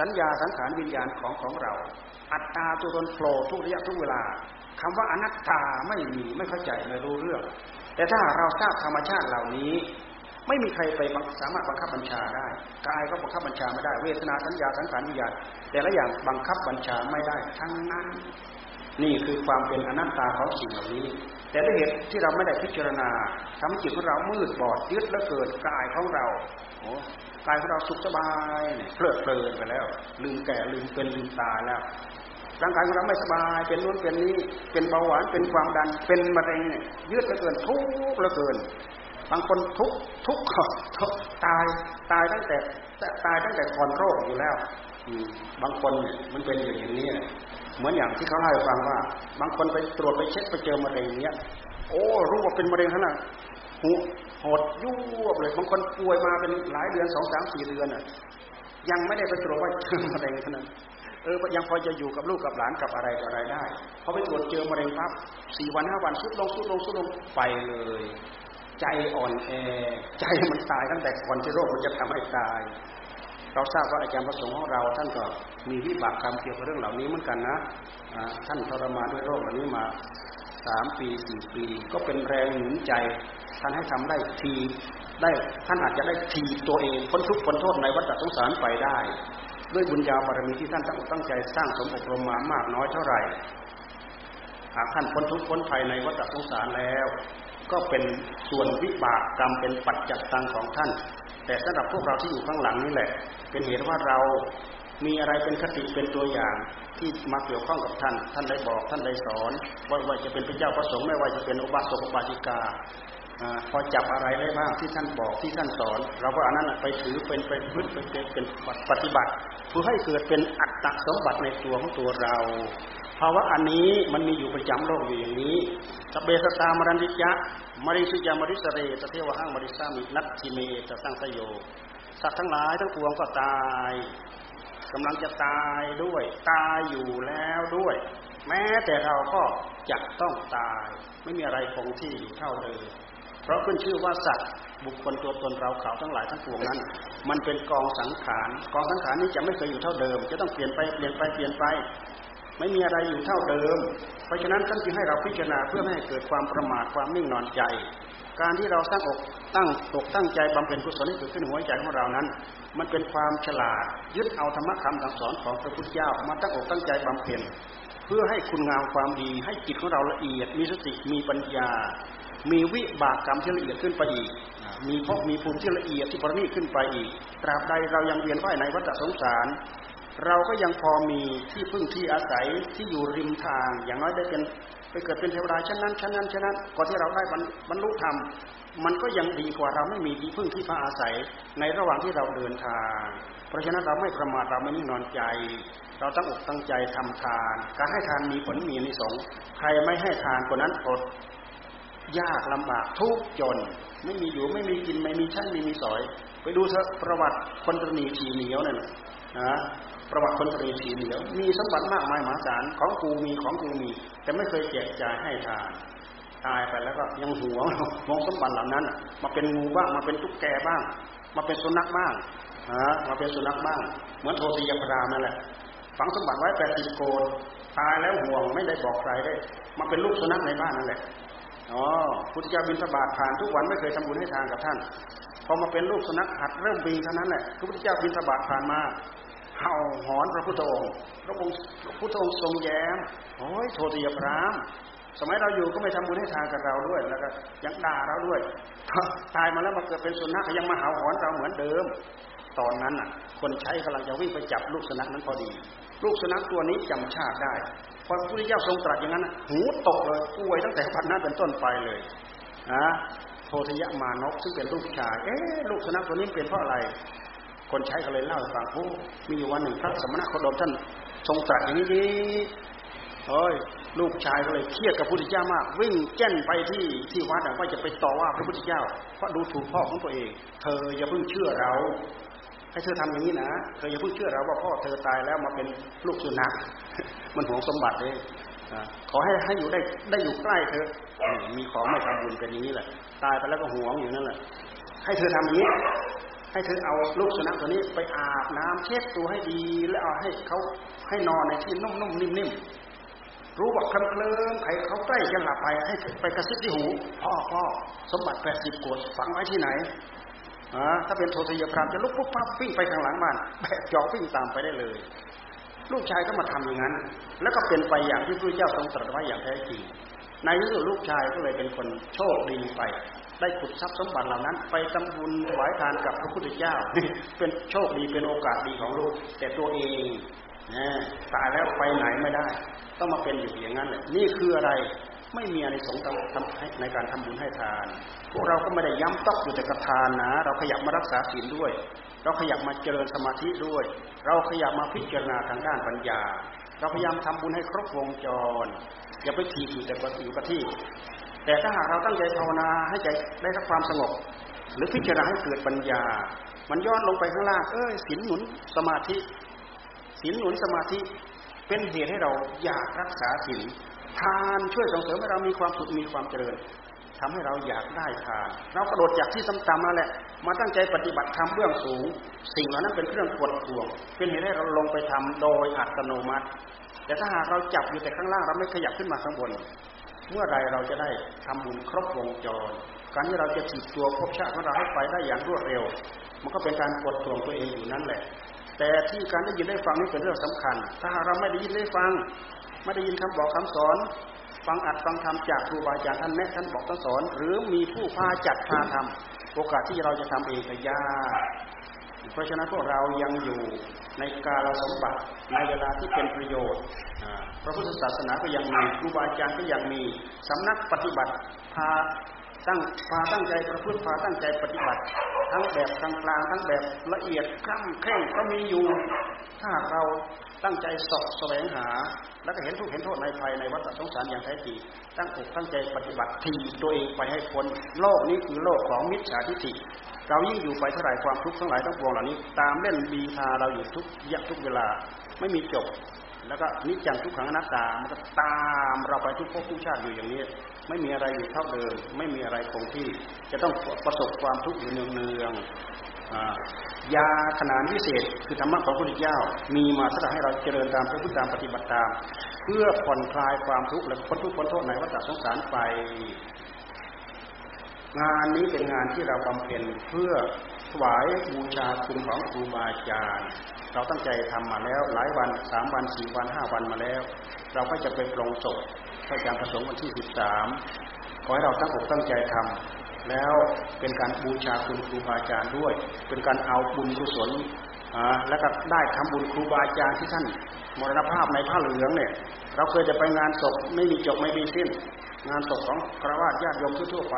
สัญญาสังขารวิญญาณของของเรา อัตตาตัวตนโผล่ทุกระยะทุกเวลาคำว่าอนัตตาไม่มีไม่เข้าใจไม่รู้เรื่อง แต่ถ้าเราทราบธรรมชาติเหล่านี้ไม่มีใครไปสามารถบังคับบัญชาได้ กายก็บังคับบัญชาไม่ได้ เวทนาสัญญาสังขารวิญญาณแต่ละอย่างบังคับบัญชาไม่ได้ ทั้งนั้น นี่คือความเป็นอนัตตาของสิ่งเหล่านี้ แต่ด้วยเหตุที่เราไม่ได้พิจารณาทำจิตของเรามืดบอดยึดแล้วเกิดกายของเราโอ้กายของเราสุขสบายเพลิดเพลินไปแล้ว ลืมแก่ลืมเป็นลืมตายแล้วร่างกายของเราไม่สบาย เป็นนู้นเป็นนี้ เป็นเบาหวานเป็นความดันเป็นมะเร็งเนี่ยยืดเหลือเกินทุกข์เหลือเกิน บางคนทุกข์ทุกตายตายตั้งแต่ตายตั้งแต่ก่อนโรคอยู่แล้วบางคนเนี่ยมันเป็นอย่างนี้ เหมือนอย่างที่เขาเล่าให้ฟังว่า บางคนไปตรวจไปเช็คไปเจอมะเร็งเนี้ย โอ้รู้ว่าเป็นมะเร็งขนาดหูหดยุ่บเลยบางคนป่วยมาเป็นหลายเดือนสองสามสี่เดือนอะ ยังไม่ได้ไปตรวจว่าเจอมะเร็งขนาดเออยังพอจะอยู่กับลูกกับหลานกับอะไรกับอะไรได้พอไปตรวจเจอมะเร็งปั๊บสี่วันห้าวันสุดลงสุดลงสุดลงไปเลย ใจอ่อนแอ ใจมันตายตั้งแต่ก่อนที่โรคมันจะทำให้ตาย เราทราบว่าอาจารย์ประสงค์ของเรา ท่านก็มีวิบากกรรมเกี่ยวกับเรื่องเหล่านี้เหมือนกันนะท่านทรมานด้วยโรคเหล่านี้มาสามปีสี่ปี ก็เป็นแรงหนุนใจ ท่านให้ทำได้ทีได้ท่านอาจจะได้ทีตัวเองพ้นทุกข์พ้นโทษในวัฏสงสารไปได้ ด้วยบุญญาบารมีที่ท่านตั้งตั้งใจสร้างสมอบรมมามากน้อยเท่าไหร่หากท่านพ้นทุกข์พ้นภัยในวัฏสงสารแล้ว ก็เป็นส่วนวิบากกรรมเป็นปัจจัตตังของท่าน แต่สำหรับพวกเราที่อยู่ข้างหลังนี่แหละ เป็นเหตุว่าเรามีอะไรเป็นคติเป็นตัวอย่างที่มาเกี่ยวข้องกับท่าน ท่านได้บอกท่านได้สอนว่าว่าจะเป็นพระเจ้าพระสงฆ์ไม่ว่าจะเป็นอุบาสกอุบาสิกาพอจับอะไรได้บ้างที่ท่านบอกที่ท่านสอน เราก็อันนั้นไปถือเป็นไปพึ่งเป็นเป็นปฏิบัติเพื่อให้เกิดเป็นอัตตสมบัติในตัวของตัวเรา ภาวะอันนี้มันมีอยู่ประจำโลกอยู่อย่างนี้สเบสตามรันติยะมริสุยามริสเรตเทวหังมริสามินัตทิเมตสังสโยสัตว์ทั้งหลายทั้งปวงก็ตายกำลังจะตายด้วย ตายอยู่แล้วด้วย แม้แต่เราก็จะต้องตาย ไม่มีอะไรคงที่เท่าเดิมเพราะขึ้นชื่อว่าสัตว์บุคคลตัวตนเราเขาทั้งหลายทั้งปวงนั้น มันเป็นกองสังขารกองสังขารนี้จะไม่เคยอยู่เท่าเดิม จะต้องเปลี่ยนไปเปลี่ยนไปเปลี่ยนไป ไม่มีอะไรอยู่เท่าเดิม เพราะฉะนั้นท่านจึงให้เราพิจารณาเพื่อไม่ให้เกิดความประมาทความนิ่งนอนใจ การที่เราตั้งอกตั้งอกตั้งใจบำเพ็ญกุศลให้เกิดขึ้นหัวใจของเรานั้น มันเป็นความฉลาดยึดเอาธรรมะคำสั่งสอนของพระพุทธเจ้ามาตั้งอกตั้งใจบำเพ็ญเพื่อให้คุณงามความดี ให้จิตของเราละเอียด มีสติมีปัญญา มีวิบากกรรมที่ละเอียดขึ้นไปอีก มีพบมีภูมิที่ละเอียดที่ประณีตขึ้นไปอีก ตราบใดเรายังเวียนว่ายในวัฏสงสาร เราก็ยังพอมีที่พึ่งที่อาศัยที่อยู่ริมทาง อย่างน้อยได้เป็นไปเกิดเป็นเทวดาชั้นนั้นชั้นนั้นชั้นนั้นก่อนที่เราได้บรรลุธรรมมันก็ยังดีกว่าเราไม่มีที่พึ่งที่พาอาศัยในระหว่างที่เราเดินทาง เพราะฉะนั้นเราไม่ประมาทเราไม่นิ่งนอนใจ เราตั้งอกตั้งใจทำทาน การให้ทานมีผลมีนิสงใครไม่ให้ทานคนนั้นอดยากลำบากทุกจน ไม่มีอยู่ไม่มีกินไม่มีชั้นไม่มีสอย ไปดูประวัติคนตรีทีเหนียวนั่นนะ ประวัติคนตรีทีเหนียวมีสมบัติมากมายมหาศาลของกูมีของกูมี แต่ไม่เคยแจกจ่ายให้ทานตายไปแล้วก็ยังหวงหวงสมบัติเหล่านั้นมาเป็นงูบ้างมาเป็นตุ๊กแกบ้าง มาเป็นสุนัขบ้างฮะมาเป็นสุนัขบ้าง เหมือนโทติยพรามนั่นแหละฝังสมบัติไว้แปดสิบโกดตายแล้วห่วงไม่ได้บอกใครได้ มาเป็นลูกสุนัขในบ้านนั่นแหละอ๋อพุทธเจ้าบินสบาทผ่านทุกวันไม่เคยทำบุญให้ทานกับท่านพอมาเป็นลูกสุนัขหัดเริ่มบินเท่านั้นแหละพระพุทธเจ้าบินสบาทผ่านมา เห่าหอนพระพุทธองค์ พระองค์พระพุทธองค์ทรงแย้มโอ้ยโทติยพรามสมัยเราอยู่ก็ไม่ทำบุญให้ทานกับเราด้วย แล้วก็ยังด่าเราด้วย ตายมาแล้วมาเกิดเป็นสุนัขยังมาเห่าหอนเราเหมือนเดิม ตอนนั้นอะ คนใช้กำลังจะวิ่งไปจับลูกสุนัขนั้นพอดี ลูกสุนัขตัวนี้จำชาติได้พอพระพุทธเจ้าทรงตรัสอย่างนั้นหูตกเลยป่วยตั้งแต่วันนั้นเป็นต้นไปเลยนะโทธยมานกซึ่งเป็นลูกชาย เอ๊ะลูกสุนัขตัวนี้เป็นเพราะอะไร คนใช้ก็เลยเล่าให้ฟังโอ้มีอยู่วันหนึ่งพระสมณะโคดมท่านทรงตรัสอย่างนี้ดีเอ้ยลูกชายก็เลยเครียดกับพระพุทธเจ้ามาก วิ่งแจ้นไปที่ที่วัดว่าจะไปต่อว่าพระพุทธเจ้าเพราะดูถูกพ่อของตัวเอง เธออย่าเพิ่งเชื่อเราให้เธอทำอย่างนี้นะ เธออย่าเพิ่งเชื่อเราว่าพ่อเธอตายแล้วมาเป็นลูกสุนัข มันหวงสมบัติเลยขอให้ให้อยู่ได้ได้อยู่ใกล้เธอ มีของไม่ทำบุญเป็นอย่างนี้แหละ ตายไปแล้วก็หวงอยู่นั่นแหละ ให้เธอทำอย่างนี้ ให้เธอเอาลูกสุนัขตัวนี้ไปอาบน้ำเช็ดตัวให้ดี แล้วเอาให้เขาให้นอนในที่นุ่มๆนิ่มๆรู้ว่าคำเคลิ้มใครเขาใกล้จะหลับไปให้ไปกระซิบที่หูพ่อพ่อสมบัติแปดสิบกดฝังไว้ที่ไหนถ้าเป็นโทสยพรามจะลุกปุ๊บปั๊บวิ่งไปข้างหลังบ้านแบกจอกวิ่งตามไปได้เลย ลูกชายก็มาทำอย่างนั้น แล้วก็เป็นไปอย่างที่พระเจ้าทรงตรัสไว้อย่างแท้จริงในที่สุดลูกชายก็เลยเป็นคนโชคดีไป ได้ขุดทรัพย์สมบัติเหล่านั้น ไปทำบุญถวายทานกับพระพุทธเจ้า เป็นโชคดีเป็นโอกาสดีของลูกแต่ตัวเองตายแล้วไปไหนไม่ได้ ต้องมาเป็นอยู่อย่างนั้นเลยนี่คืออะไรไม่มีอะไรสงฆ์ในการทำบุญให้ทาน พวกเราก็ไม่ได้ย้ำตอกอยู่แต่กระทานนะ เราขยับมารักษาศีลด้วย เราขยับมาเจริญสมาธิด้วย เราขยับมาพิจารณาทางด้านปัญญา เราพยายามทำบุญให้ครบวงจร อย่าไปทีอยู่แต่อยู่กับที่ แต่ถ้าหากเราตั้งใจภาวนาให้ใจได้รับความสงบ หรือพิจารณาให้เกิดปัญญา มันย้อนลงไปข้างล่างเอ้ยศีลหนุนสมาธิศีลหนุนสมาธิเป็นเหตุให้เราอยากรักษาศีลทานช่วยส่งเสริมให้เรามีความสุขมีความเจริญทำให้เราอยากได้ทาน เรากระโดดจากที่ต่ำๆมาแหละ มาตั้งใจปฏิบัติธรรมเบื้องสูง สิ่งเหล่านั้นเป็นเครื่องกดข่วง เป็นเหตุให้เราลงไปทำโดยอัตโนมัติ แต่ถ้าหากเราจับอยู่แต่ข้างล่างเราไม่ขยับขึ้นมาข้างบน เมื่อไรเราจะได้ทำบุญครบวงจร การที่เราจะถีบตัวภพชาติของเราให้ไปได้อย่างรวดเร็ว มันก็เป็นการกดข่วงตัวเองอยู่นั่นแหละ แต่ที่การได้ยินได้ฟังนี่เป็นเรื่องสำคัญ ถ้าเราไม่ได้ยินได้ฟัง ไม่ได้ยินคำบอกคำสอน ฟังอัดฟังธรรมจากครูบาอาจารย์ท่านแนะท่านบอกท่านสอน หรือมีผู้พาจัดพาทำโอกาสที่เราจะทำเองก็ยาก เพราะฉะนั้นพวกเรายังอยู่ในกาลสมบัติในเวลาที่เป็นประโยชน์ พระพุทธศาสนาก็ยังมีครูบาอาจารย์ก็ยังมีสำนักปฏิบัติพาตั้งพาตั้งใจประพฤติพาตั้งใจปฏิบัติ ทั้งแบบกลางๆทั้งแบบละเอียดคล่ำแคร่งก็มีอยู่ ถ้าเราตั้งใจสอบแสวงหา แล้วก็เห็นทุกเห็นโทษในภัยในวัฏสงสารอย่างแท้จริง ตั้งอกตั้งใจปฏิบัติทีตัวเองไปให้พ้นโลกนี้คือโลกของมิจฉาทิฏฐิเรายิ่งอยู่ไปเท่าไหร่ความทุกข์ทั้งหลายทั้งปวงเหล่านี้ ตามเล่นบีทาเราอยู่ทุกยะทุกเวลาไม่มีจบ แล้วก็นิจจังทุกขังอนัตตามันก็ตามเราไปทุกภพทุกชาติอยู่อย่างนี้ ไม่มีอะไรอยู่เท่าเดิม ไม่มีอะไรคงที่จะต้องประสบความทุกข์อยู่เนืองยาขนานพิเศษคือธรรมะของพระพุทธเจ้ามีมาสำหรับให้เราเจริญตามพระพุทธตามปฏิบัติตาม เพื่อผ่อนคลายความทุกข์และพ้นทุกข์พ้นโทษในวัฏสงสารไป งานนี้เป็นงานที่เราบำเพ็ญเพื่อถวายบูชาคุณของครูบาอาจารย์ เราตั้งใจทำมาแล้วหลายวันสามวันสี่วันห้าวันมาแล้ว เราก็จะไปปรงศพพระอาจารย์ประสงค์วันที่สิบสามขอให้เราตั้งอกตั้งใจทำแล้วเป็นการบูชาคุณครูบาอาจารย์ด้วย เป็นการเอาบุญกุศล แล้วก็ได้ทำบุญครูบาอาจารย์ที่ท่านมรณภาพในผ้าเหลืองเนี่ย เราเคยจะไปงานศพไม่มีจบไม่มีสิ้น งานศพของครวญญาติโยมทั่วไป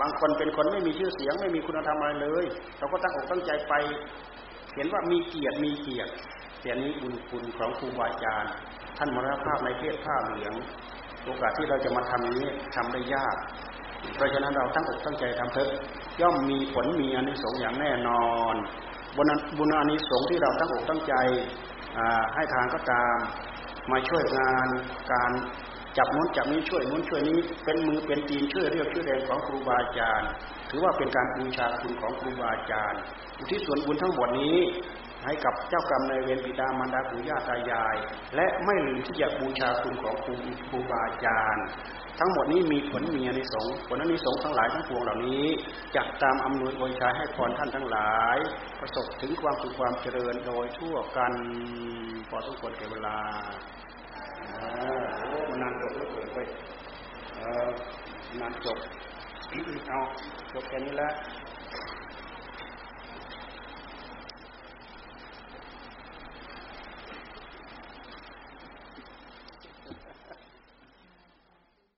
บางคนเป็นคนไม่มีชื่อเสียง ไม่มีคุณธรรมอะไรเลย เราก็ตั้งอกตั้งใจไป เห็นว่ามีเกียรติมีเกียรติแต่นี้บุญคุณของครูบาอาจารย์ ท่านมรณภาพในเพศผ้าเหลือง โอกาสที่เราจะมาทำนี้ทำได้ยาก เพราะฉะนั้นเราตั้งอกตั้งใจทำเถอะย่อมมีผลมีอนิสงส์อย่างแน่นอน บุญบุญอานิสงส์ที่เราตั้งอกตั้งใจให้ทานก็ตาม มาช่วยงานการจับนู้นจับนี้ช่วยนู้นช่วยนี้เป็นมือเป็นตีนช่วยเรียกช่วยแรงของครูบาอาจารย์ ถือว่าเป็นการบูชาคุณของครูบาอาจารย์อุทิศส่วนบุญทั้งหมดนี้ ให้กับเจ้ากรรมในเวรบิดามารดาปู่ย่าตายาย และไม่ลืมที่จะบูชาคุณของครูครูบาอาจารย์ ทั้งหมดนี้มีผลมีอนิสงส์ผลอนิสงส์ทั้งหลายทั้งปวงเหล่านี้จักตามอำนวยอวยชัยให้พรท่านทั้งหลาย ประสบถึงความสุขความเจริญโดยทั่วกันพอสมควรแก่เวลาอมันนานจบแล้วเกิดไปนานจบเอาจบแค่นี้แล้ว